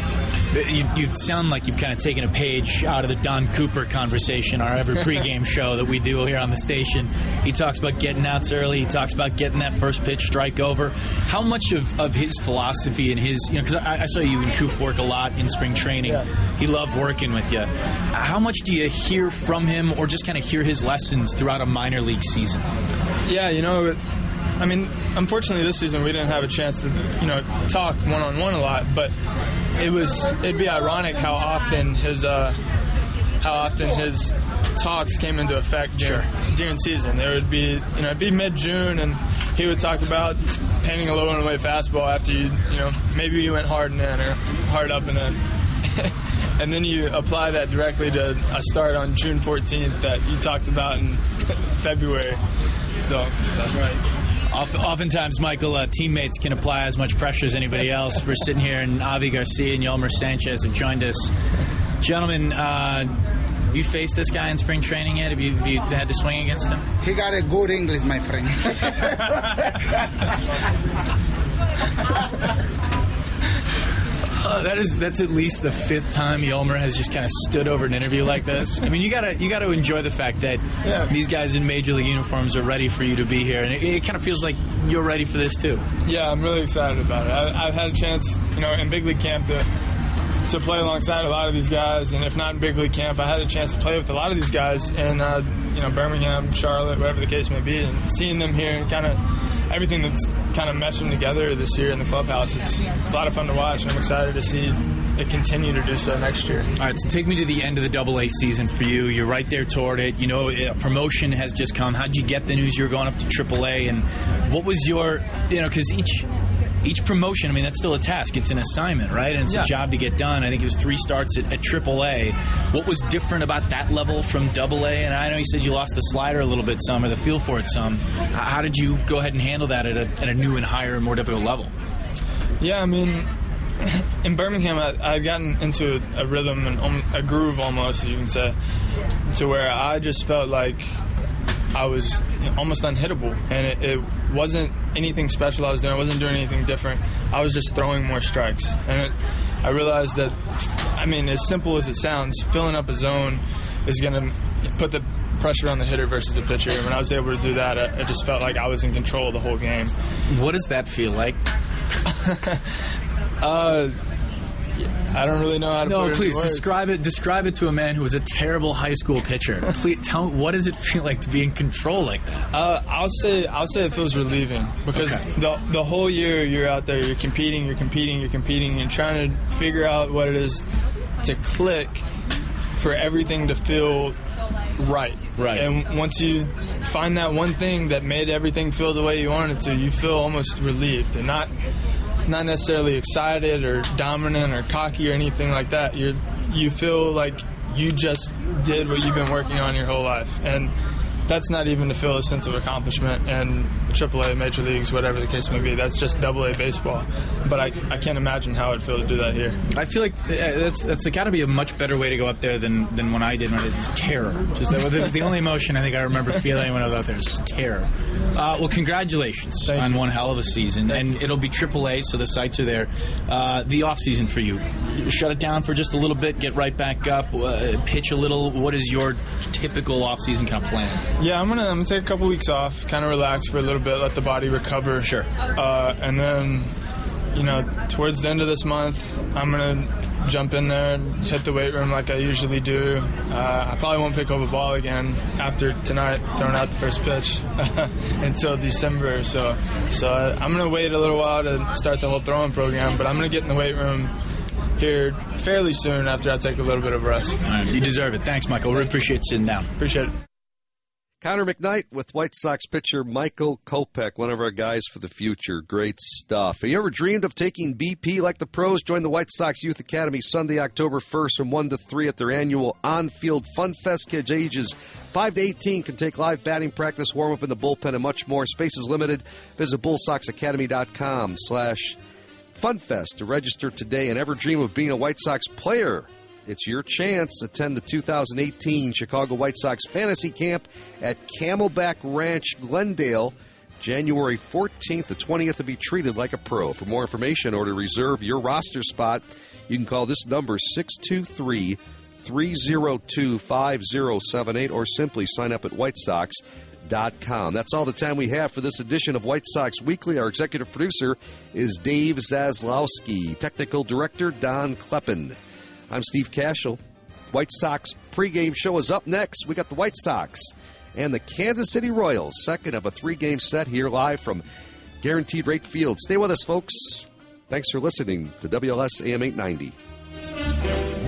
You, you sound like you've kind of taken a page out of the Don Cooper conversation, our every pregame show that we do here on the station. He talks about getting outs early. He talks about getting that first pitch strike over. How much of, of his philosophy and his, you know, because I, I saw you and Coop work a lot in spring training. Yeah. He loved working with you. How much do you hear from him or just kind of hear his lessons throughout a minor league season? Yeah, you know, I mean, unfortunately this season we didn't have a chance to, you know, talk one on one a lot, but it was it'd be ironic how often his uh, how often his talks came into effect during, during season. There would be, you know, it'd be mid June, and he would talk about painting a low and away fastball after you, you know, maybe you went hard and in or hard up and in. and then you apply that directly to a start on June 14th that you talked about in February. So that's right. Oftentimes, Michael, uh, teammates can apply as much pressure as anybody else. We're sitting here, and Avi Garcia and Yolmer Sanchez have joined us. Gentlemen, uh, have you faced this guy in spring training yet? Have you, have you had to swing against him? He got a good English, my friend. Uh, that is that's at least the fifth time Yolmer has just kind of stood over an interview like this. I mean, you gotta you gotta enjoy the fact that Yeah. these guys in major league uniforms are ready for you to be here, and it, it kind of feels like you're ready for this too. Yeah, I'm really excited about it. I, I've had a chance, you know, in big league camp to to play alongside a lot of these guys, and if not in big league camp, I had a chance to play with a lot of these guys in, uh, you know, Birmingham, Charlotte, whatever the case may be, and seeing them here and kind of everything that's kind of meshing together this year in the clubhouse. It's a lot of fun to watch, and I'm excited to see it continue to do so next year. All right, so take me to the end of the Double A season for you. You're right there toward it. You know, promotion has just come. How'd you get the news you were going up to Triple A, and what was your, you know, because each each promotion, I mean, that's still a task. It's an assignment, right? And it's Yeah. a job to get done. I think it was three starts at, at Triple A. What was different about that level from Double A? And I know you said you lost the slider a little bit, some, or the feel for it some. How did you go ahead and handle that at a, at a new and higher and more difficult level? Yeah, I mean, in Birmingham, I, I'd gotten into a, a rhythm and um, a groove almost, you can say, to where I just felt like I was almost unhittable, and it, it wasn't anything special I was doing. I wasn't doing anything different. I was just throwing more strikes, and it, I realized that, I mean, as simple as it sounds, filling up a zone is going to put the pressure on the hitter versus the pitcher. And when I was able to do that, I, I just felt like I was in control of the whole game. What does that feel like? uh, I don't really know how to. No, please describe it. Describe it to a man who was a terrible high school pitcher. please tell me what does it feel like to be in control like that? Uh, I'll say I'll say it feels relieving because Okay. the the whole year you're out there, you're competing, you're competing, you're competing, and trying to figure out what it is to click for everything to feel right. Right. And once you find that one thing that made everything feel the way you wanted it to, you feel almost relieved and not not necessarily excited or dominant or cocky or anything like that. You you feel like you just did what you've been working on your whole life, and that's not even to feel a sense of accomplishment. And AAA, Major Leagues, whatever the case may be, that's just Double A baseball. But I, I can't imagine how it'd feel to do that here. I feel like uh, that's that's got to be a much better way to go up there than, than when I did when it was terror. Just that was the only emotion I think I remember feeling when I was out there was just terror. Uh, well, congratulations Thank on you. one hell of a season, and it'll be AAA, so the sights are there. Uh, the off season for you, shut it down for just a little bit, get right back up, uh, pitch a little. What is your typical off season kind of plan? Yeah, I'm gonna I'm gonna take a couple weeks off, kind of relax for a little bit, let the body recover. Sure. Uh, and then, you know, towards the end of this month, I'm gonna jump in there and hit the weight room like I usually do. Uh, I probably won't pick up a ball again after tonight, throwing out the first pitch until December. So, so uh, I'm gonna wait a little while to start the whole throwing program, but I'm gonna get in the weight room here fairly soon after I take a little bit of rest. Right, you deserve it. Thanks, Michael. We appreciate sitting down. Appreciate it. Connor McKnight with White Sox pitcher Michael Kopech, one of our guys for the future. Great stuff. Have you ever dreamed of taking BP like the pros? Join the White Sox Youth Academy Sunday, October 1st from 1 to 3 at their annual on field fun fest. Kids ages 5 to 18 can take live batting practice, warm up in the bullpen, and much more. Space is limited. Visit bullsoxacademy.com slash funfest to register today and ever dream of being a White Sox player. It's your chance. Attend the 2018 Chicago White Sox Fantasy Camp at Camelback Ranch, Glendale, January 14th to 20th, to be treated like a pro. For more information or to reserve your roster spot, you can call this number 623 302 5078 or simply sign up at white whitesox.com. That's all the time we have for this edition of White Sox Weekly. Our executive producer is Dave Zaslowski, technical director Don Kleppen. I'm Steve Cashel. White Sox pregame show is up next. We got the White Sox and the Kansas City Royals, second of a three game set here live from Guaranteed Rate Field. Stay with us, folks. Thanks for listening to WLS AM 890.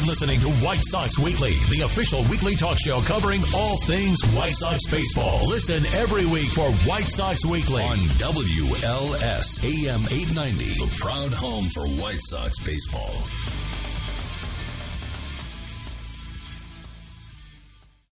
Been listening to White Sox Weekly, the official weekly talk show covering all things White Sox baseball. Listen every week for White Sox Weekly on WLS AM 890, the proud home for White Sox baseball.